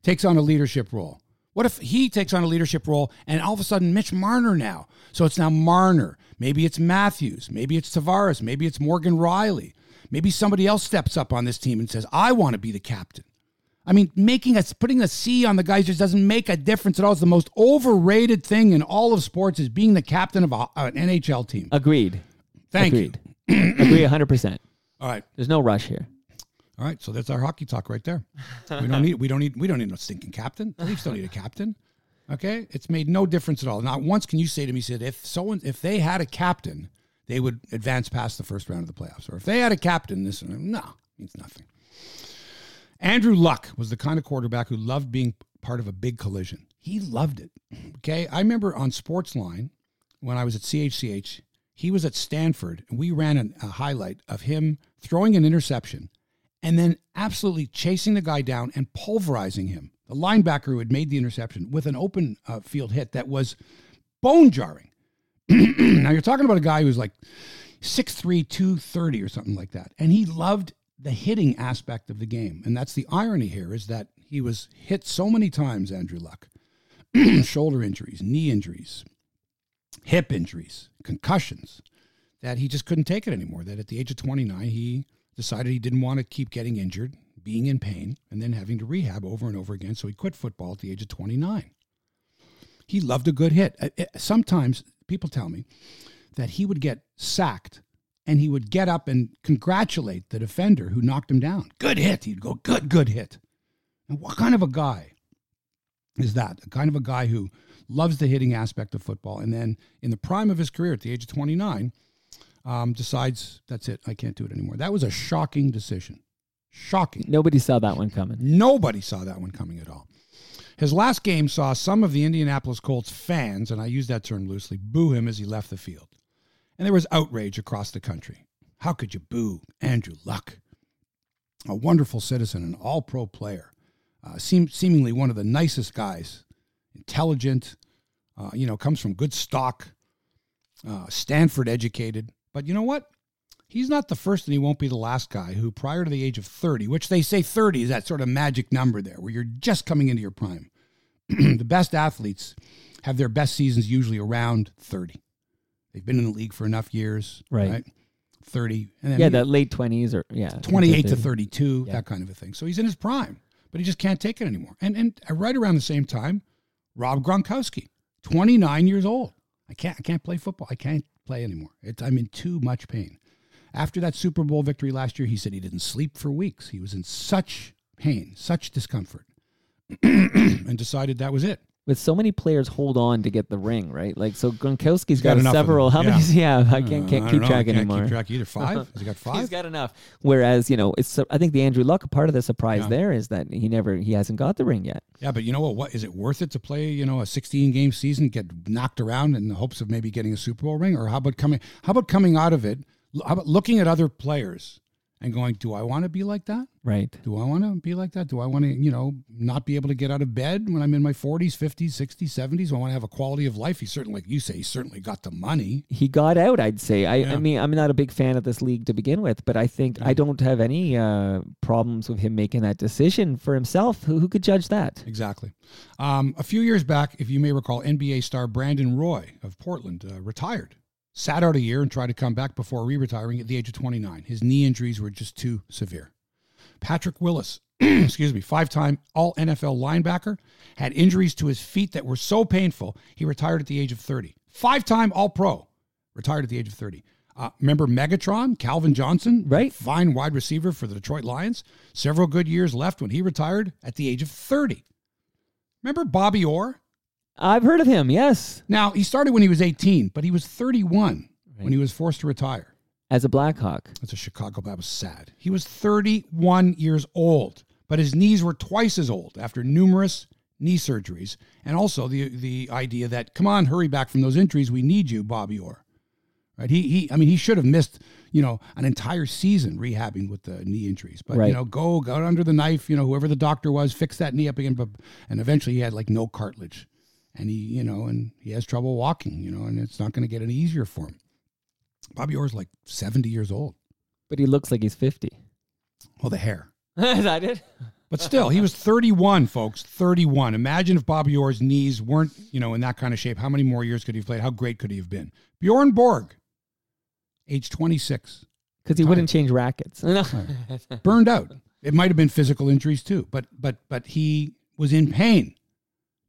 takes on a leadership role? What if he takes on a leadership role and all of a sudden Mitch Marner now? So it's now Marner. Maybe it's Matthews. Maybe it's Tavares. Maybe it's Morgan Rielly. Maybe somebody else steps up on this team and says, "I want to be the captain." I mean, making us putting a C on the guys just doesn't make a difference at all. It's the most overrated thing in all of sports is being the captain of a, an NHL team. Agreed. Thank Agreed. Agree 100%. All right, There's no rush here. all right. So that's our hockey talk right there. We don't need we don't need we don't need no stinking captain. The Leafs don't need a captain. Okay, it's made no difference at all. Not once can you say to me, said if someone if they had a captain, they would advance past the first round of the playoffs, or if they had a captain, this and no means nothing. Andrew Luck was the kind of quarterback who loved being part of a big collision. He loved it. Okay. I remember on Sportsline when I was at CHCH, he was at Stanford, and we ran an, a highlight of him throwing an interception and then absolutely chasing the guy down and pulverizing him. The linebacker who had made the interception with an open uh, field hit that was bone jarring. now you're talking about a guy who's like 6'3, 230 or something like that. And he loved the hitting aspect of the game. And that's the irony here is that he was hit so many times, Andrew Luck. Shoulder injuries, knee injuries, hip injuries, concussions, that he just couldn't take it anymore. That at the age of 29, he decided he didn't want to keep getting injured, being in pain, and then having to rehab over and over again. So he quit football at the age of 29. He loved a good hit. Uh, uh, Sometimes people tell me that he would get sacked and he would get up and congratulate the defender who knocked him down. Good hit. He'd go, good, good hit. And what kind of a guy is that? The kind of a guy who loves the hitting aspect of football. And then in the prime of his career at the age of 29 um, decides that's it. I can't do it anymore. That was a shocking decision. Shocking. Nobody saw that one coming. nobody saw that one coming at all. His last game saw some of the indianapolis colts fans and i use that term loosely boo him as he left the field. And there was outrage across the country. How could you boo? Andrew luck a wonderful citizen an all-pro player uh, seem, seemingly one of the nicest guys intelligent, uh, you know, comes from good stock, uh, Stanford educated. But you know what? He's not the first and he won't be the last guy who, prior to the age of 30, which they say 30 is that sort of magic number there where you're just coming into your prime. the best athletes have their best seasons usually around 30. They've been in the league for enough years, Right. right? 30. And then Yeah, that late twenties or yeah, 28 to 32, Yeah. that kind of a thing. So he's in his prime, but he just can't take it anymore. And and right around the same time, Rob Gronkowski, 29 years old. I can't I can't play football. I can't play anymore. It's, I'm in too much pain. After that Super Bowl victory last year, he said he didn't sleep for weeks. He was in such pain, such discomfort, and decided that was it. With so many players hold on to get the ring, right? Like so, Gronkowski's got got, several. How many? Yeah, I can't, Uh, can't I keep know. track I can't anymore. Keep track either. Five? Has he got five? He's got enough. Whereas you know, it's I think the Andrew Luck part of the surprise Yeah. there is that he never he hasn't got the ring yet. Yeah, but you know what? What is it worth it to play? You know, a 16 game season, get knocked around in the hopes of maybe getting a Super Bowl ring, or how about coming? How about coming out of it? How about looking at other players and going, "Do I want to be like that? Right. Do I want to be like that? Do I want to, you know, not be able to get out of bed when I'm in my 40s, 50s, 60s, 70s? Do I want to have a quality of life? He certainly, like you say, he certainly got the money. He got out, I'd say. I, Yeah. I mean, I'm not a big fan of this league to begin with, but I think I don't have any uh, problems with him making that decision for himself. Who, who could judge that? Exactly. Um, a few years back, if you may recall, NBA star Brandon Roy of Portland uh, retired, sat out a year, and tried to come back before re retiring at the age of 29. His knee injuries were just too severe. Patrick Willis, excuse me, five time All NFL linebacker, had injuries to his feet that were so painful, he retired at the age of 30. Five time All Pro, retired at the age of 30. Uh, remember Megatron, Calvin Johnson, Right. fine wide receiver for the Detroit Lions. Several good years left when he retired at the age of 30. Remember Bobby Orr? I've heard of him. Yes, Now, he started when he was 18, but he was 31 Right. when he was forced to retire. as a Blackhawk. That's a Chicago. That was sad. He was 31 years old, but his knees were twice as old after numerous knee surgeries, and also the the idea that come on, hurry back from those injuries. We need you, Bobby Orr. Right? He he. I mean, he should have missed you know an entire season rehabbing with the knee injuries. But Right. you know, go go under the knife. You know, whoever the doctor was, fix that knee up again. But and eventually he had like no cartilage, and he you know, and he has trouble walking. You know, and it's not going to get any easier for him. Bobby Orr's like 70 years old. But he looks like he's 50. Well, the hair. Is that it? But still, he was 31, folks. 31. Imagine if Bobby Orr's knees weren't, you know, in that kind of shape. How many more years could he have played? How great could he have been? Bjorn Borg, age 26, Because he wouldn't change rackets. No. burned out. It might have been physical injuries too, but but but he was in pain.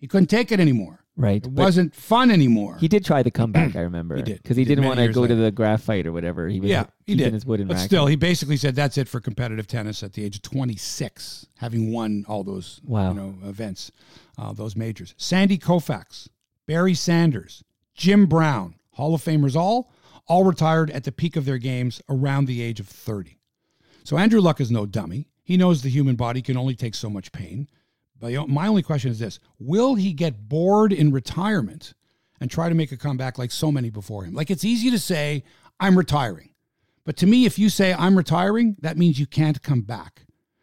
He couldn't take it anymore. right. It wasn't fun anymore. he did try the comeback, I remember. He did. Because He did didn't many want to go to later. the graphite or whatever. He was yeah, he did. his wooden but racket. still, he basically said that's it for competitive tennis at the age of 26, having won all those Wow. you know events, uh, those majors. Sandy Koufax, Barry Sanders, Jim Brown, Hall of Famers all, all retired at the peak of their games around the age of 30. So Andrew Luck is no dummy. He knows the human body can only take so much pain. But my only question is this Will he get bored in retirement and try to make a comeback like so many before him? Like it's easy to say, I'm retiring. But to me, if you say I'm retiring, that means you can't come back.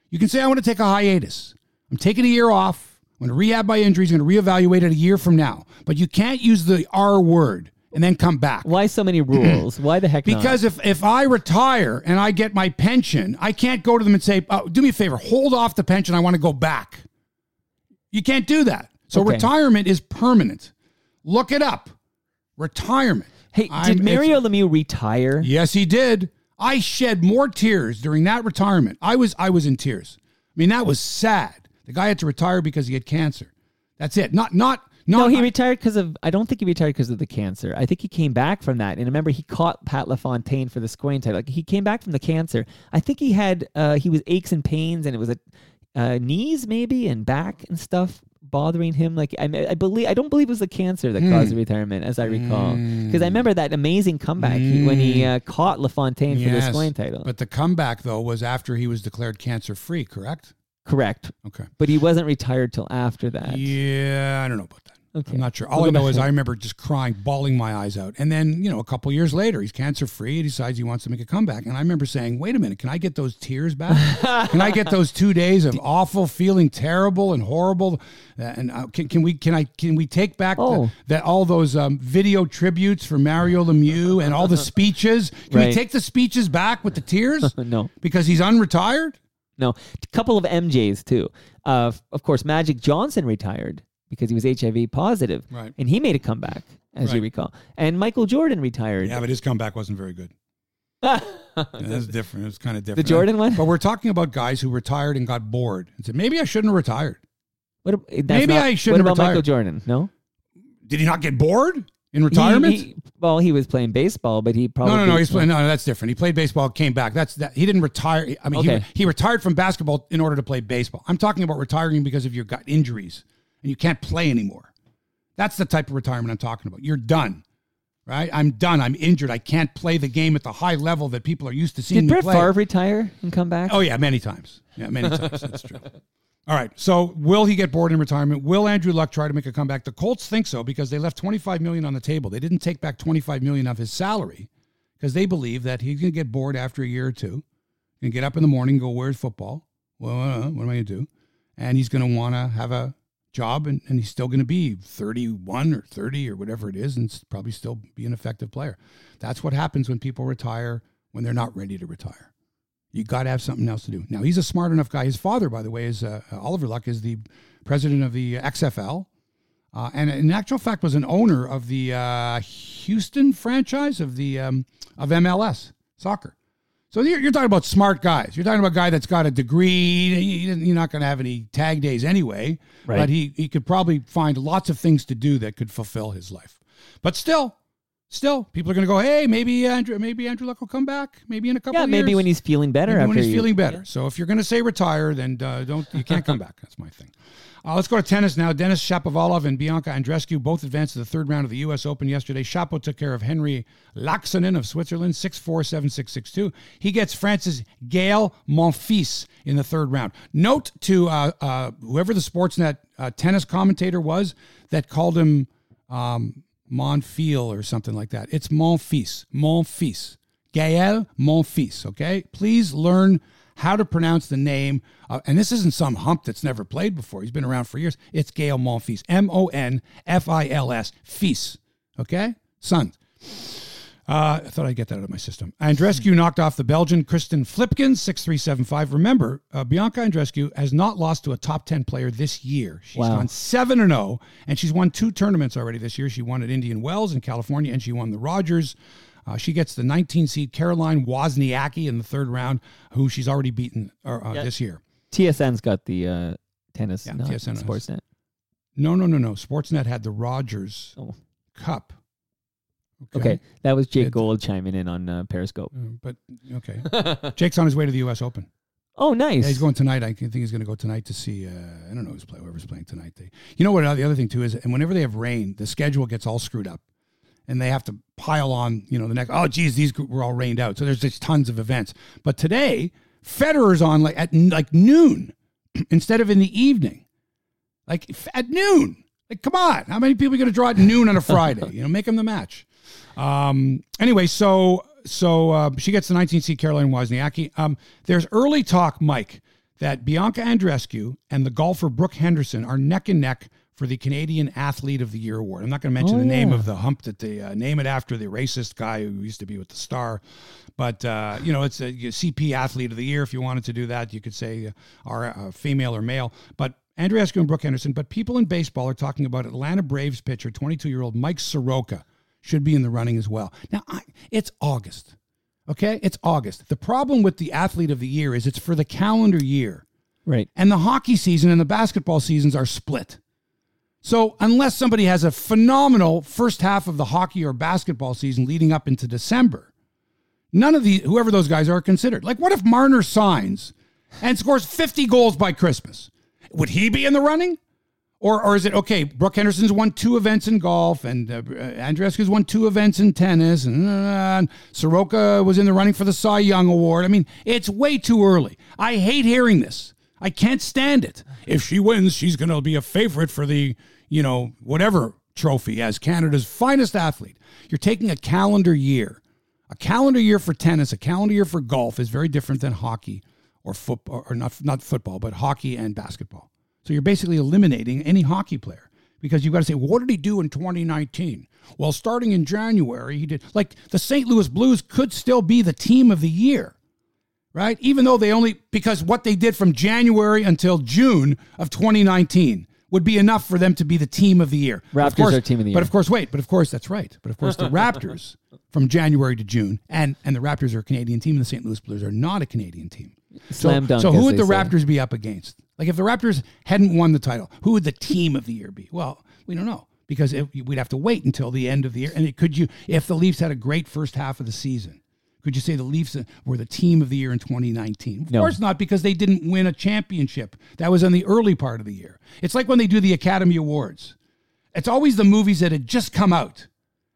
You can say, I want to take a hiatus. I'm taking a year off. I'm going to rehab my injuries. I'm going to reevaluate it a year from now. But you can't use the R word and then come back. Why so many rules? Why the heck not? Because if, if I retire and I get my pension, I can't go to them and say, oh, do me a favor, hold off the pension. I want to go back. You can't do that. So Okay. retirement is permanent. Look it up. Retirement. Hey, I'm- did Mario Lemieux retire? Yes, he did. I shed more tears during that retirement. I was I was in tears. I mean, that was sad. The guy had to retire because he had cancer. That's it. Not not not No, he retired because of. I don't think he retired because of the cancer. I think he came back from that. And remember, he caught Pat LaFontaine for the scoring title. Like he came back from the cancer. I think he had. Uh, he was aches and pains, and it was a uh, knees maybe and back and stuff bothering him. Like I, I believe. I don't believe it was the cancer that caused the retirement, as I recall. Because I remember that amazing comeback he, when he uh, caught LaFontaine for the Yes, scoring title. But the comeback though was after he was declared cancer free, correct? Correct. Okay. But he wasn't retired till after that. Yeah, I don't know about that. Okay. I'm not sure. We'll All I know is I remember just crying, bawling my eyes out. And then, you know, a couple years later, he's cancer free. He decides he wants to make a comeback. And I remember saying, wait a minute, can I get those tears back? can I get those two days of awful, feeling terrible and horrible? Uh, and uh, can, can we can I can we take back the- Oh. that all those um, video tributes for Mario Lemieux and all the speeches? Can we take the speeches back with the tears no. because he's unretired? No, a couple of MJs too. Uh, of course, Magic Johnson retired because he was HIV positive, Right. and he made a comeback, as you recall. And Michael Jordan retired. Yeah, but his comeback wasn't very good. Yeah, That's different. It was kind of different. The Jordan one. But we're talking about guys who retired and got bored and said, maybe I shouldn't have retired. What, Maybe not- I shouldn't What about retire. Michael Jordan? No. Did he not get bored in He- retirement? he- well, he was playing baseball, but he probably no, no, no. He's playing. No, no, that's different. He played baseball, came back. That's that. He didn't retire. I mean, Okay. he, he retired from basketball in order to play baseball. I'm talking about retiring because of your gut injuries and you can't play anymore. That's the type of retirement I'm talking about. You're done, right? I'm done. I'm injured. I can't play the game at the high level that people are used to seeing Did Brett play. Favre retire and come back? Oh yeah, many times. Yeah, many times. That's true. All right. So will he get bored in retirement? Will Andrew Luck try to make a comeback? The Colts think so because they left 25 million on the table. They didn't take back 25 million of his salary because they believe that he's going to get bored after a year or two. and get up in the morning, and go where's football? Well, uh, what am I going to do? And he's going to want to have a job, and, and he's still going to be 31 or 30 or whatever it is, and probably still be an effective player. That's what happens when people retire when they're not ready to retire. You got to have something else to do. Now he's a smart enough guy. His father, by the way, is uh, Oliver Luck, is the president of the XFL, uh, and in actual fact was an owner of the uh, Houston franchise of the um, of MLS soccer. So you're, you're talking about smart guys. You're talking about a guy that's got a degree. You're not going to have any tag days anyway, Right. but he he could probably find lots of things to do that could fulfill his life. But still, still, people are going to go, hey, maybe Andrew, maybe Andrew Luck will come back, maybe in a couple. yeah, maybe years. when he's feeling better. Maybe after when he's you- feeling better. So if you're going to say retire, then uh, don't you can't come back. That's my thing. Uh, let's go to tennis now. Denis Shapovalov and Bianca Andreescu both advanced to the third round of the U.S. Open yesterday. Shapo took care of Henri Laaksonen of Switzerland, 6-4, 7-6, 6-2. He gets France's Gael Monfils in the third round. Note to uh, uh, whoever the Sportsnet uh, tennis commentator was that called him um, Monfil or something like that. It's Monfils. Monfils. Gael Monfils, okay? Please learn how to pronounce the name. Uh, and this isn't some hump that's never played before. He's been around for years. It's Gael Monfils. M O N F I L S. Fils, okay? Son. Uh, I thought I'd get that out of my system. Andreescu knocked off the Belgian Kirsten Flipkens, 6-3-7-5. Remember, uh, Bianca Andreescu has not lost to a top 10 player this year. She's Wow. gone 7 and 0, and she's won two tournaments already this year. She won at Indian Wells in California, and she won the Rogers. Uh, she gets the 19 seed Caroline Wozniacki in the third round, who she's already beaten uh, uh, Yeah. this year. TSN's got the uh, tennis, Yeah, not TSN has. Sportsnet. No, no, no, no. Sportsnet had the Rogers Oh. Cup. Okay, that was Jake It- Gold chiming in on uh, Periscope. Uh, but okay, Jake's on his way to the U.S. Open. Oh, nice. Yeah, he's going tonight. I think he's going to go tonight to see. Uh, I don't know who's playing. Whoever's playing tonight. They, you know what? uh, The other thing too is, and whenever they have rain, the schedule gets all screwed up, and they have to pile on. You know, the next. Oh, geez, these were all rained out. So there's just tons of events. But today, Federer's on like at like noon instead of in the evening, like at noon. Like, come on, how many people are going to draw at noon on a Friday? You know, make them the match. Um, anyway, so so uh, she gets the 19 seed Caroline Wozniacki. Um, there's early talk, Mike, that Bianca Andreescu and the golfer Brooke Henderson are neck and neck for the Canadian Athlete of the Year award. I'm not going to mention Oh, the name yeah. of the hump that they uh, name it after the racist guy who used to be with the Star, but uh, you know it's a CP Athlete of the Year. If you wanted to do that, you could say uh, are uh, female or male, but. Andreescu and Brooke Henderson, but people in baseball are talking about Atlanta Braves pitcher, 22 year old Mike Soroka, should be in the running as well. Now, I, it's August. Okay? It's August. The problem with the athlete of the year is it's for the calendar year. right. And the hockey season and the basketball seasons are split. So, unless somebody has a phenomenal first half of the hockey or basketball season leading up into December, none of the whoever those guys are considered. Like, what if Marner signs and scores 50 goals by Christmas? Would he be in the running? Or, or is it okay? Brooke Henderson's won two events in golf, and uh, Andreescu's won two events in tennis, and, uh, and Soroka was in the running for the Cy Young Award. I mean, it's way too early. I hate hearing this. I can't stand it. If she wins, she's going to be a favorite for the, you know, whatever trophy as Canada's finest athlete. You're taking a calendar year. A calendar year for tennis, a calendar year for golf is very different than hockey or football, or not not football, but hockey and basketball. So you're basically eliminating any hockey player because you've got to say, what did he do in 2019? Well, starting in January, he did like the St. Louis Blues could still be the team of the year, right? Even though they only because what they did from January until June of 2019 would be enough for them to be the team of the year. Of Raptors course- are team of the year. But of course, wait. But of course, that's right. But of course, the Raptors from January to June, and and the Raptors are a Canadian team, and the St. Louis Blues are not a Canadian team. Slam so, dunk, So who would the say. Raptors be up against? Like if the Raptors hadn't won the title, who would the team of the year be? Well, we don't know because it, we'd have to wait until the end of the year. And it, could you, if the Leafs had a great first half of the season, could you say the Leafs uh, were the team of the year in 2019? Of No. course not, because they didn't win a championship. That was in the early part of the year. It's like when they do the Academy Awards. It's always the movies that had just come out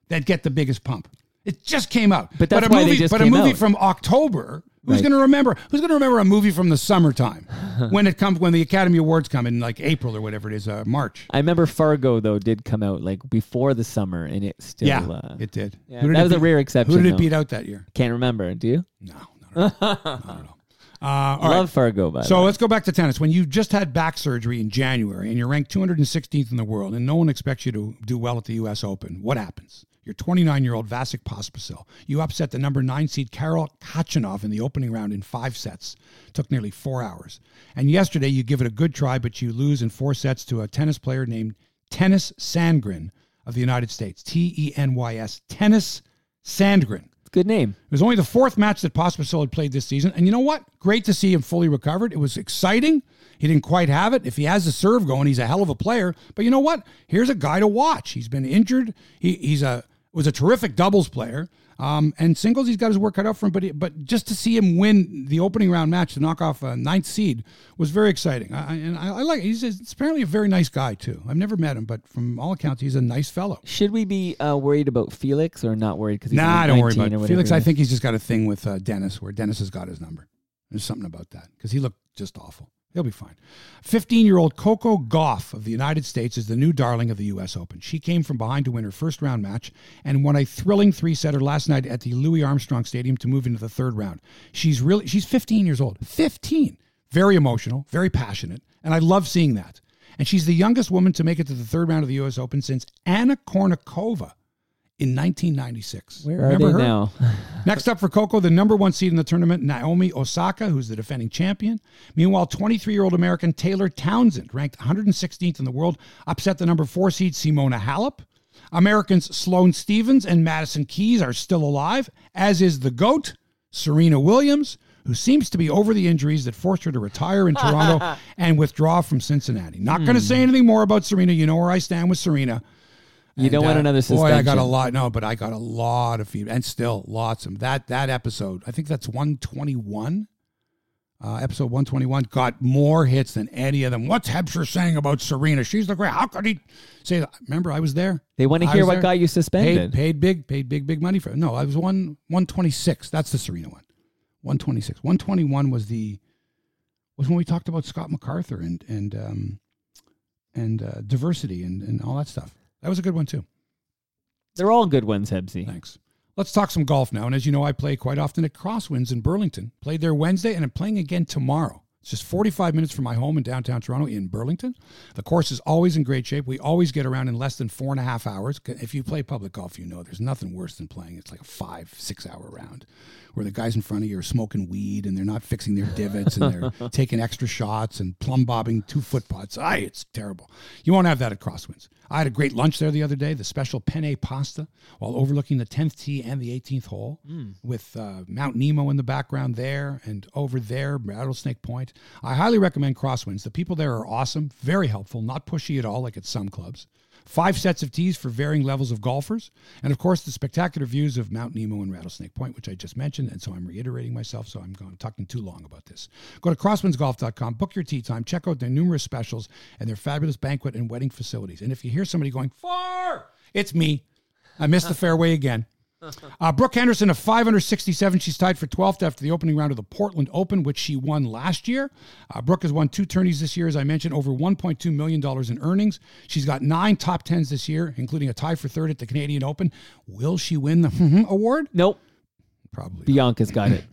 that get the biggest pump. It just came out. But that's a why they movie, just but a movie out. from October. Who's going to remember? Who's going to remember a movie from the summertime when it comes when the Academy Awards come in like April or whatever it is, uh, March? I remember Fargo though did come out like before the summer, and it still. Yeah, uh, it did. yeah, did that it was a rare exception. Who did it though. beat out that year? Can't remember. Do you? No, not at all. Not at all. Uh, all right. Love Fargo, by the So let's go back to tennis. When you just had back surgery in January and you're ranked 216th in the world and no one expects you to do well at the U.S. Open, what happens? You're 29 year old Vasek Pospisil. You upset the number nine seed Karol Khachanov in the opening round in five sets. Took nearly four hours. And yesterday you give it a good try, but you lose in four sets to a tennis player named Tennys Sandgren of the United States. T E N Y S. Tennys Sandgren. Good name. It was only the fourth match that Pospisil had played this season. And you know what? Great to see him fully recovered. It was exciting. He didn't quite have it. If he has the serve going, he's a hell of a player. But you know what? Here's a guy to watch. He's been injured. He, he's a was a terrific doubles player. Um, and singles, he's got his work cut out for him. But he, but just to see him win the opening round match to knock off a ninth seed was very exciting. I, and I, I like. He's, he's apparently a very nice guy too. I've never met him, but from all accounts, he's a nice fellow. Should we be uh, worried about Felix or not worried? Because Nah, I don't worry about it. Felix. I think he's just got a thing with uh, Dennis, where Dennis has got his number. There's something about that because he looked just awful. He'll be fine. 15 year old Coco Gauff of the United States is the new darling of the U.S. Open. She came from behind to win her first round match and won a thrilling three setter last night at the Louis Armstrong Stadium to move into the third round. She's really, she's 15 years old. 15. Very emotional, very passionate. And I love seeing that. And she's the youngest woman to make it to the third round of the U.S. Open since Anna Kournikova in 1996. Where Remember are they her? now? Next up for Coco, the number one seed in the tournament, Naomi Osaka, who's the defending champion. Meanwhile, 23 year old American Taylor Townsend, ranked 116th in the world, upset the number four seed Simona Halep. Americans Sloane Stevens and Madison Keys are still alive, as is the GOAT, Serena Williams, who seems to be over the injuries that forced her to retire in Toronto and withdraw from Cincinnati. Not going to hmm. say anything more about Serena. You know where I stand with Serena. You don't want uh, another suspension. Boy, I got a lot. No, but I got a lot of feedback, and still lots of that. That episode, I think that's one twenty one. Uh, episode one twenty one got more hits than any of them. What's Hebsher saying about Serena? She's the great. How could he say that? Remember, I was there. They want to I hear what there. got you Paid, suspended. paid big, paid big, big money for it. No, I was one one twenty six. That's the Serena one. One twenty six. One twenty one was the was when we talked about Scott MacArthur and and um, and uh, diversity and and all that stuff. That was a good one too. They're all good ones, Hebsy. Thanks. Let's talk some golf now. And as you know, I play quite often at Crosswinds in Burlington. Played there Wednesday, and I'm playing again tomorrow. It's just 45 minutes from my home in downtown Toronto in Burlington. The course is always in great shape. We always get around in less than four and a half hours. If you play public golf, you know there's nothing worse than playing. It's like a five, six hour round where the guys in front of you are smoking weed and they're not fixing their divots and they're taking extra shots and plumb bobbing two foot putts. Aye, it's terrible. You won't have that at Crosswinds. I had a great lunch there the other day, the special penne pasta, while overlooking the 10th tee and the 18th hole with uh, Mount Nemo in the background there and over there, Rattlesnake Point. I highly recommend Crosswinds. The people there are awesome, very helpful, not pushy at all like at some clubs. Five sets of tees for varying levels of golfers. And of course, the spectacular views of Mount Nemo and Rattlesnake Point, which I just mentioned. And so I'm reiterating myself, so I'm going, talking too long about this. Go to crosswindsgolf.com, book your tee time, check out their numerous specials and their fabulous banquet and wedding facilities. And if you hear somebody going, far, it's me. I missed the fairway again. Uh, Brooke Henderson of 567. She's tied for 12th after the opening round of the Portland Open, which she won last year. Uh, Brooke has won two tourneys this year, as I mentioned, over $1.2 million in earnings. She's got nine top tens this year, including a tie for third at the Canadian Open. Will she win the award? Nope. Probably. not. Bianca's got it.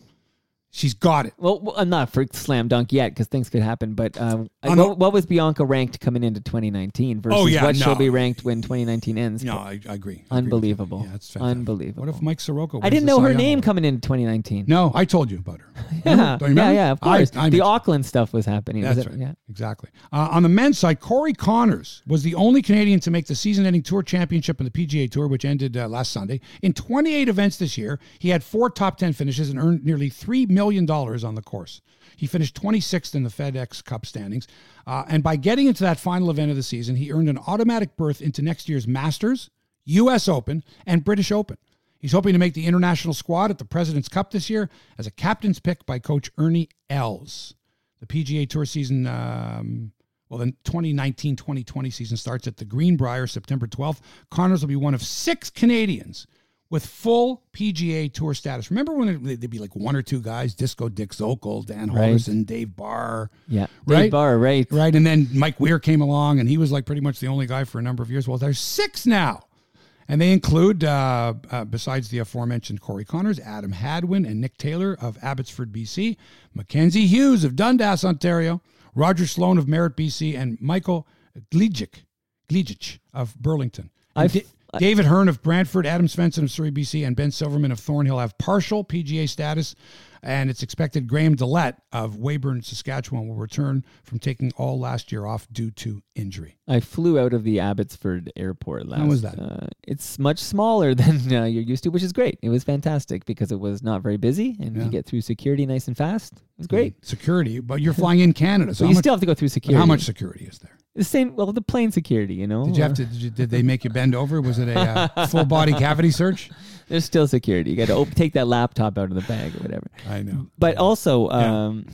She's got it. Well, well, I'm not for slam dunk yet because things could happen. But no. what, what was Bianca ranked coming into 2019 versus Oh, yeah, what she'll be ranked when 2019 ends? No, I, I agree. I agree. Unbelievable. Yeah, that's fantastic. Unbelievable. What if Mike Soroka? I didn't know her name coming into 2019. No, I told you about her. Yeah, Don't you yeah, yeah, of course. I the Auckland stuff was happening. Was That's it- right. Yeah. Exactly. Uh, on the men's side, Corey Conners was the only Canadian to make the season-ending Tour Championship in the PGA Tour, which ended uh, last Sunday. In 28 events this year, he had four top 10 finishes and earned nearly $3 million on the course. He finished 26th in the FedEx Cup standings. Uh, and by getting into that final event of the season, he earned an automatic berth into next year's Masters, U.S. Open, and British Open. He's hoping to make the international squad at the President's Cup this year as a captain's pick by coach Ernie Els. The PGA Tour season, um, well, the 2019 2020 season starts at the Greenbrier September 12th. Conners will be one of six Canadians with full PGA Tour status. Remember when it- there'd be like one or two guys Disco Dick Zokol, Dan Right. Halldorson, Dave Barr, Yeah. Right? Dave Barr, right. right? And then Mike Weir came along and he was like pretty much the only guy for a number of years. Well, there's six now. And they include, uh, uh, besides the aforementioned Corey Conners, Adam Hadwin and Nick Taylor of Abbotsford, BC, Mackenzie Hughes of Dundas, Ontario, Roger Sloan of Merritt, BC, and Michael Gligic, Gligic of Burlington. I've- Da- David Hearn of Brantford, Adam Svensson of Surrey, BC, and Ben Silverman of Thornhill have partial PGA status. And it's expected Graham DeLaet of Weyburn, Saskatchewan will return from taking all last year off due to injury. I flew out of the Abbotsford airport last. was that? Uh, it's much smaller than uh, you're used to, which is great. It was fantastic because it was not very busy, and Yeah. you get through security nice and fast. It was great. Security, but you're flying in Canada. So you much, still have to go through security. how much security is there? The same. Well, the plane security. You know. Did you have to? Did, you, did they make you bend over? Was it a uh, full body cavity search? There's still security. You got to op- take that laptop out of the bag or whatever. I know. But also, Yeah. um,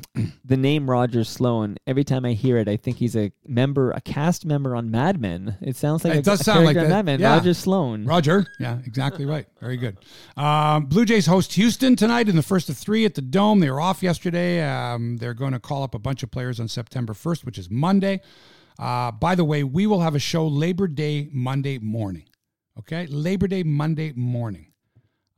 the name Roger Sloan. Every time I hear it, I think he's a member, a cast member on Mad Men. It sounds like It a, does a sound like that. Mad Men. Yeah. Roger Sloan. Roger. Yeah, exactly right. Very good. Um, Blue Jays host Houston tonight in the first of three at the Dome. They were off yesterday. Um, they're going to call up a bunch of players on September 1st, which is Monday. Uh, by the way, we will have a show Labor Day Monday morning. Okay? Labor Day Monday morning.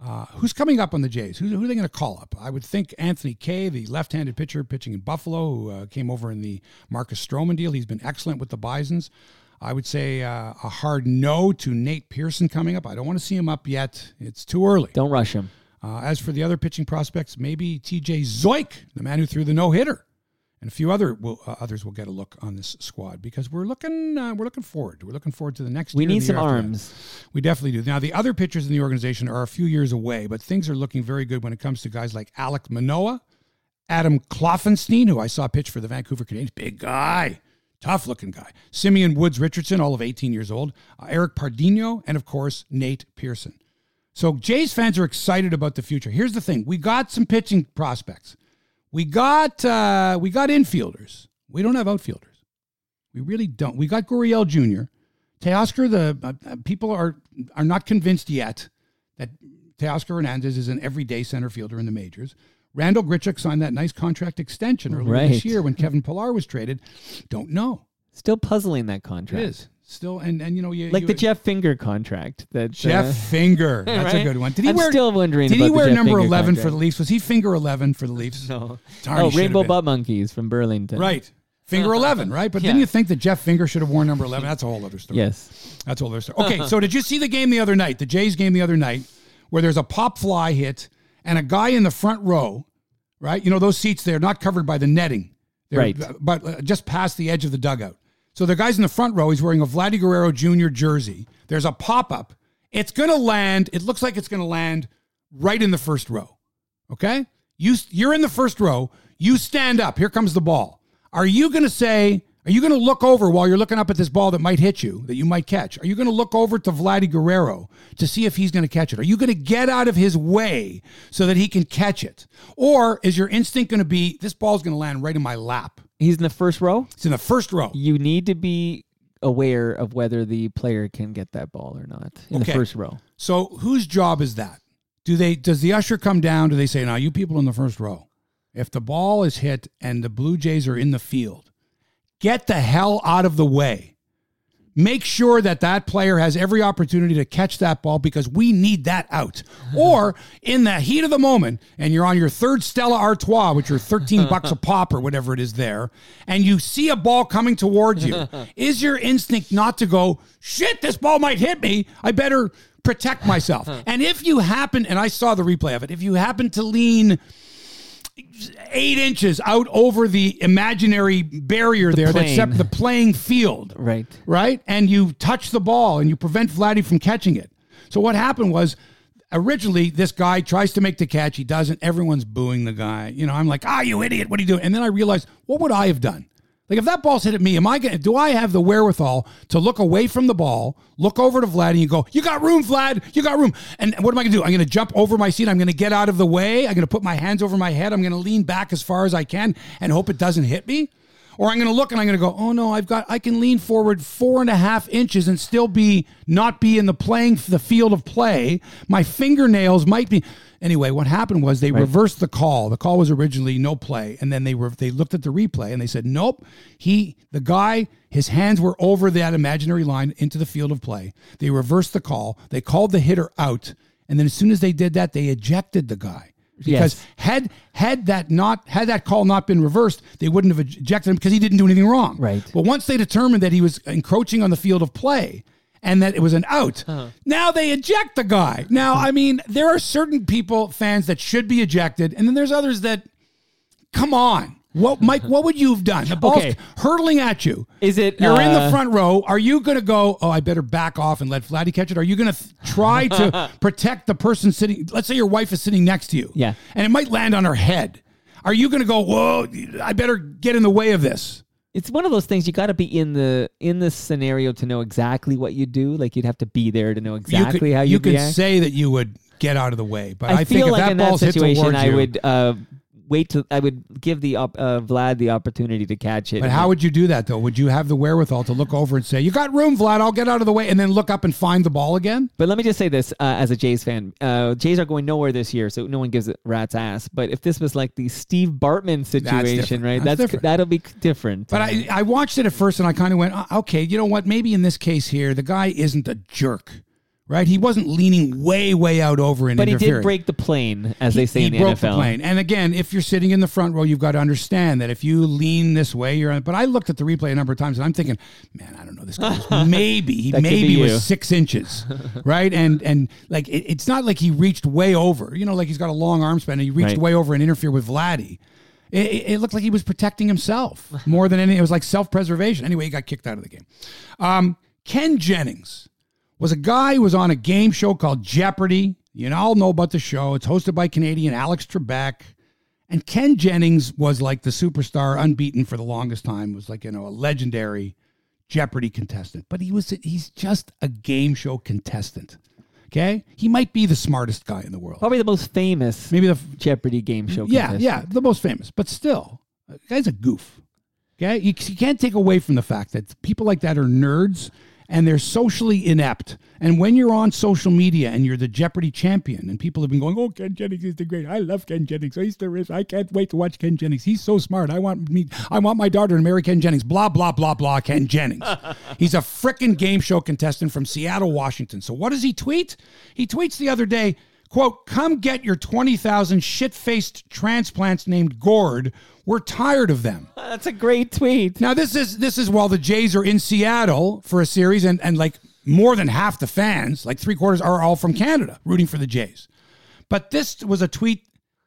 Uh, who's coming up on the Jays? Who, who are they going to call up? I would think Anthony Kay, the left-handed pitcher pitching in Buffalo, who uh, came over in the Marcus Stroman deal. He's been excellent with the Bisons. I would say uh, a hard no to Nate Pearson coming up. I don't want to see him up yet. It's too early. Don't rush him. Uh, as for the other pitching prospects, maybe T.J. Zeuch, the man who threw the no-hitter, and a few other will, uh, others will get a look on this squad because we're looking uh, we're looking forward. We're looking forward to the next. We need some that. arms. We definitely do. Now, the other pitchers in the organization are a few years away, but things are looking very good when it comes to guys like Alek Manoah, Adam Kloffenstein, who I saw pitch for the Vancouver Canadians, big guy, tough looking guy. Simeon Woods Richardson, all of 18 years old, uh, Eric Pardinho, and of course, Nate Pearson. So, Jays fans are excited about the future. Here's the thing we got some pitching prospects, we got, uh, we got infielders, we don't have outfielders. We really don't. We got Gurriel Jr. Teoscar, the uh, uh, people are are not convinced yet that Teoscar Hernandez is an everyday center fielder in the majors. Randal Grichuk signed that nice contract extension earlier this year when Kevin Pillar was traded. Don't know. Still puzzling that contract. is still, and and you know, you Like you- the Jeff Finger contract. That Jeff uh, Finger. That's a good one. Did he I'm wear? still wondering. did he wear Jeff number Finger eleven for the. Leafs? Was he finger eleven for the Leafs? No. Darn, oh, he should have Rainbow. Butt Monkeys from Burlington. Right. Finger 11, right? But didn't you think that Jeff Finger should have worn number 11? That's a whole other story. Yes. That's a whole other story. Okay, so did you see the game the other night, the Jays game the other night, where there's a pop fly hit and a guy in the front row, right? You know, those seats, they're not covered by the netting. They're, Right. But uh, just past the edge of the dugout. So the guy's in the front row. He's wearing a Vladdy Guerrero Jr. jersey. There's a pop up. It's going to land. It looks like it's going to land right in the first row. Okay? You, you're in the first row. You stand up. Here comes the ball. Are you going to say, are you going to look over while you're looking up at this ball that might hit you, that you might catch? Are you going to look over to Vladdy Guerrero to see if he's going to catch it? Are you going to get out of his way so that he can catch it? Or is your instinct going to be, this ball's going to land right in my lap? He's in the first row. It's in the first row. You need to be aware of whether the player can get that ball or not in Okay. the first row. So whose job is that? Do they does the usher come down? Do they say, now you people in the first row, if the ball is hit and the Blue Jays are in the field, get the hell out of the way. make sure that that player has every opportunity to catch that ball because we need that out. or in the heat of the moment, and you're on your third Stella Artois, which are 13 bucks a pop or whatever it is there, and you see a ball coming towards you, is your instinct not to go, shit, this ball might hit me? I better protect myself. and if you happen, and I saw the replay of it, if you happen to lean eight inches out over the imaginary barrier there plane. that's sep- the playing field, Right. right? And you touch the ball and you prevent Vladdy from catching it. So what happened was originally this guy tries to make the catch, he doesn't. Everyone's booing the guy. You know, I'm like, ah, you idiot, what are you doing? And then I realized, what would I have done? Like if that ball's hit at me, am I gonna do I have the wherewithal to look away from the ball, look over to Vlad, and you go, You got room, Vlad, you got room. And what am I gonna do? I'm gonna jump over my seat, I'm gonna get out of the way, I'm gonna put my hands over my head, I'm gonna lean back as far as I can and hope it doesn't hit me. Or I'm going to look and I'm going to go, oh no, I've got, I can lean forward four and a half inches and still be, not be in the playing, the field of play. My fingernails might be. Anyway, what happened was they reversed the call. The call was originally no play. And then they were, they looked at the replay and they said, nope, he, the guy, his hands were over that imaginary line into the field of play. They reversed the call. They called the hitter out. And then as soon as they did that, they ejected the guy because Yes. had had that not had that call not been reversed, they wouldn't have ejected him because he didn't do anything wrong. Right. But once they determined that he was encroaching on the field of play and that it was an out, Uh-huh. now they eject the guy. Now, I mean, there are certain people, fans that should be ejected, and then there's others that, come on. What, Mike? What would you have done? The ball's Okay. hurtling at you. Is it? You're in the uh, front row. Are you going to go, oh, I better back off and let Vladdy catch it? Are you going to th- try to protect the person sitting? Let's say your wife is sitting next to you. Yeah. And it might land on her head. Are you going to go, whoa, I better get in the way of this? It's one of those things you got to be in the in the scenario to know exactly what you do. Like you'd have to be there to know exactly you could, how you you could react. say that you would get out of the way, but I, I, think feel if like that in that ball's hit situation, towards I you, would uh, wait to. I would give the uh, Vlad the opportunity to catch it. But how would you do that though? Would you have the wherewithal to look over and say, "You got room, Vlad? I'll get out of the way," and then look up and find the ball again? But let me just say this uh, as a Jays fan. Uh, Jays are going nowhere this year, so no one gives a rat's ass. But if this was like the Steve Bartman situation, different. right? That's That's, that'll be different. But I, I watched it at first and I kind of went, "Oh, okay, you know what? Maybe in this case here, the guy isn't a jerk, right? He wasn't leaning way, way out over and but he did break the plane, as they say he in the broke NFL. the plane. And again, if you're sitting in the front row, you've got to understand that if you lean this way, you're. But I looked at the replay a number of times, and I'm thinking, man, I don't know. This guy was maybe he maybe you. was six inches, right? And and like it, it's not like he reached way over. You know, like he's got a long arm span, and he reached Right. way over and interfered with Vladdy. It, it, it looked like he was protecting himself more than any. It was like self preservation. Anyway, he got kicked out of the game. Um, Ken Jennings was a guy who was on a game show called Jeopardy. You all know about the show. It's hosted by Canadian Alex Trebek. And Ken Jennings was like the superstar, unbeaten for the longest time. Was like you know a legendary Jeopardy contestant. But he was he's just a game show contestant. Okay, he might be the smartest guy in the world. Probably the most famous Maybe the Jeopardy game show. yeah, contestant. yeah, the most famous, but still, the guy's a goof. Okay, you, you can't take away from the fact that people like that are nerds and they're socially inept. And when you're on social media and you're the Jeopardy champion, and people have been going, "Oh, Ken Jennings is the great. I love Ken Jennings. He's the rich. I can't wait to watch Ken Jennings. He's so smart. I want me. I want my daughter to marry Ken Jennings. Blah blah blah blah. Ken Jennings. He's a frickin' game show contestant from Seattle, Washington. So what does he tweet? He tweets the other day. Quote, come get your 20,000 shit faced transplants named Gord. We're tired of them. That's a great tweet. Now, this is this is while the Jays are in Seattle for a series, and, and like more than half the fans, like three quarters, are all from Canada rooting for the Jays. But this was a tweet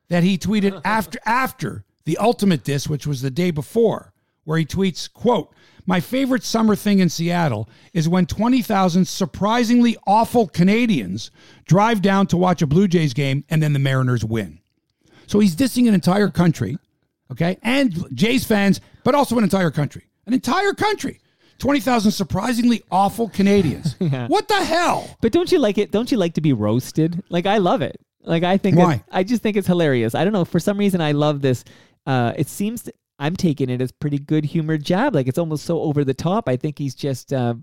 that he tweeted after after the ultimate diss, which was the day before, where he tweets, quote, my favorite summer thing in Seattle is when 20,000 surprisingly awful Canadians drive down to watch a Blue Jays game and then the Mariners win. So he's dissing an entire country, okay, and Jays fans, but also an entire country. An entire country. 20,000 surprisingly awful Canadians. What the hell? But don't you like it? Don't you like to be roasted? Like I love it. Like I think Why? I just think it's hilarious. I don't know. For some reason, I love this. Uh, it seems to, I'm taking it as pretty good humor jab. Like it's almost so over the top. I think he's just uh,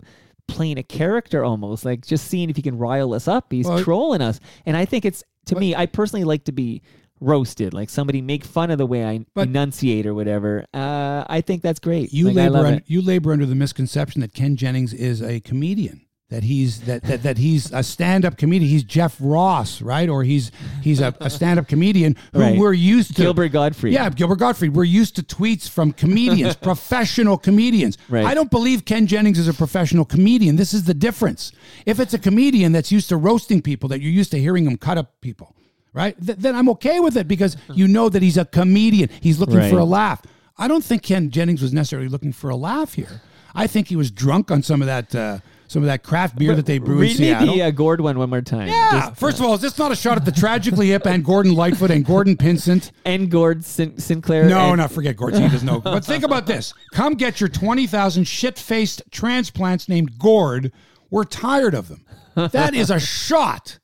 playing a character almost. Like just seeing if he can rile us up. He's Well, trolling us, and I think it's to me. I personally like to be roasted, like somebody make fun of the way I But- enunciate or whatever. Uh, I think that's great. You Like, labor un- you labor under the misconception that Ken Jennings is a comedian. That he's that, that, that he's a stand-up comedian. He's Jeff Ross, right? Or he's he's a, a stand-up comedian who Right. we're used to. Gilbert Gottfried. Yeah, Gilbert Gottfried. We're used to tweets from comedians, professional comedians. Right. I don't believe Ken Jennings is a professional comedian. This is the difference. If it's a comedian that's used to roasting people, that you're used to hearing him cut up people, right? Th- then I'm okay with it because you know that he's a comedian. He's looking Right. for a laugh. I don't think Ken Jennings was necessarily looking for a laugh here. I think he was drunk on some of that uh, some of that craft beer that they brew in Read me Seattle. the uh, Gord one one more time. yeah. Just- First of all, is this not a shot at the tragically hip and Gordon Lightfoot and Gordon Pinsent? and Gord Sin- Sinclair. No, and- no, forget Gord. He doesn't know. But think about this. Come get your 20,000 shit faced transplants named Gord. We're tired of them. That is a shot.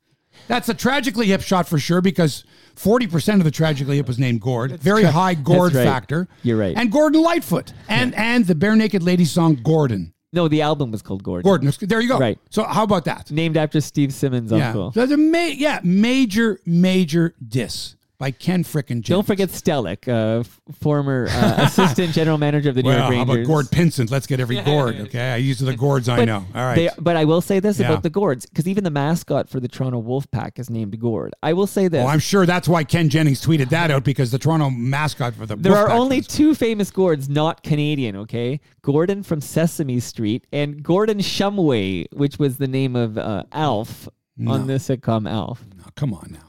That's a tragically hip shot for sure because 40% of the tragically hip was named Gord. Very high Gord right. factor. You're right. And Gordon Lightfoot. And and the Barenaked Ladies song Gordon. No, the album was called Gord. Gordon. There you go. Right. So how about that? Named after Steve Simmons' Yeah. uncle. So that's a ma- yeah, major, major diss by Ken frickin' Jennings. Don't forget Stellick, uh, former uh, assistant general manager of the New Well, York how Rangers. about Gord Pinsent? Let's get every Gord. Okay, I use the Gords I But know. All right. They, but I will say this Yeah. about the Gords, because even the mascot for the Toronto Wolfpack is named Gord. I will say this. oh, I'm sure that's why Ken Jennings tweeted that out because the Toronto mascot for the there are only was- two famous Gords not Canadian, okay? Gordon from Sesame Street and Gordon Shumway, which was the name of uh, Alf on the sitcom Alf. No, come on now.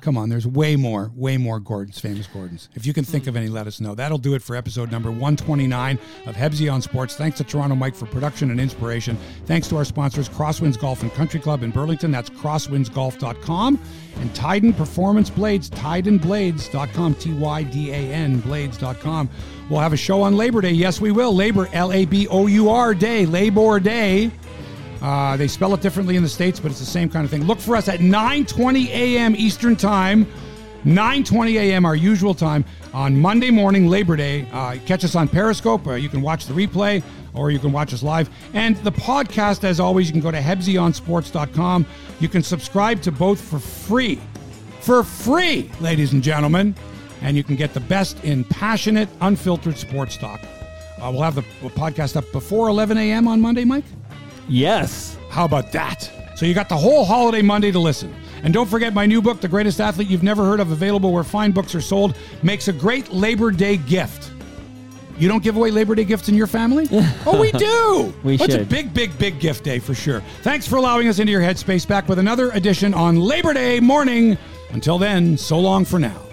Come on, there's way more, way more Gordons, famous Gordons. If you can think of any, let us know. That'll do it for episode number 129 of Hebsy on Sports. Thanks to Toronto Mike for production and inspiration. Thanks to our sponsors, Crosswinds Golf and Country Club in Burlington. That's crosswindsgolf.com. And Tydan Performance Blades, tydanblades.com, T Y D A N, blades.com. We'll have a show on Labor Day. Yes, we will. Labor, L A B O U R Day, Labor Day. Uh, they spell it differently in the states, but it's the same kind of thing. Look for us at 9:20 a.m. Eastern Time, 9:20 a.m. our usual time on Monday morning, Labor Day. Uh, catch us on Periscope. Uh, you can watch the replay, or you can watch us live. And the podcast, as always, you can go to hebsyonsports.com. You can subscribe to both for free, for free, ladies and gentlemen, and you can get the best in passionate, unfiltered sports talk. Uh, we'll have the podcast up before 11 a.m. on Monday, Mike. Yes. How about that? So you got the whole holiday Monday to listen. And don't forget my new book, The Greatest Athlete You've Never Heard of, available where fine books are sold, makes a great Labor Day gift. You don't give away Labor Day gifts in your family? oh, we do. We It's a big, big, big gift day for sure. Thanks for allowing us into your headspace. Back with another edition on Labor Day morning. Until then, so long for now.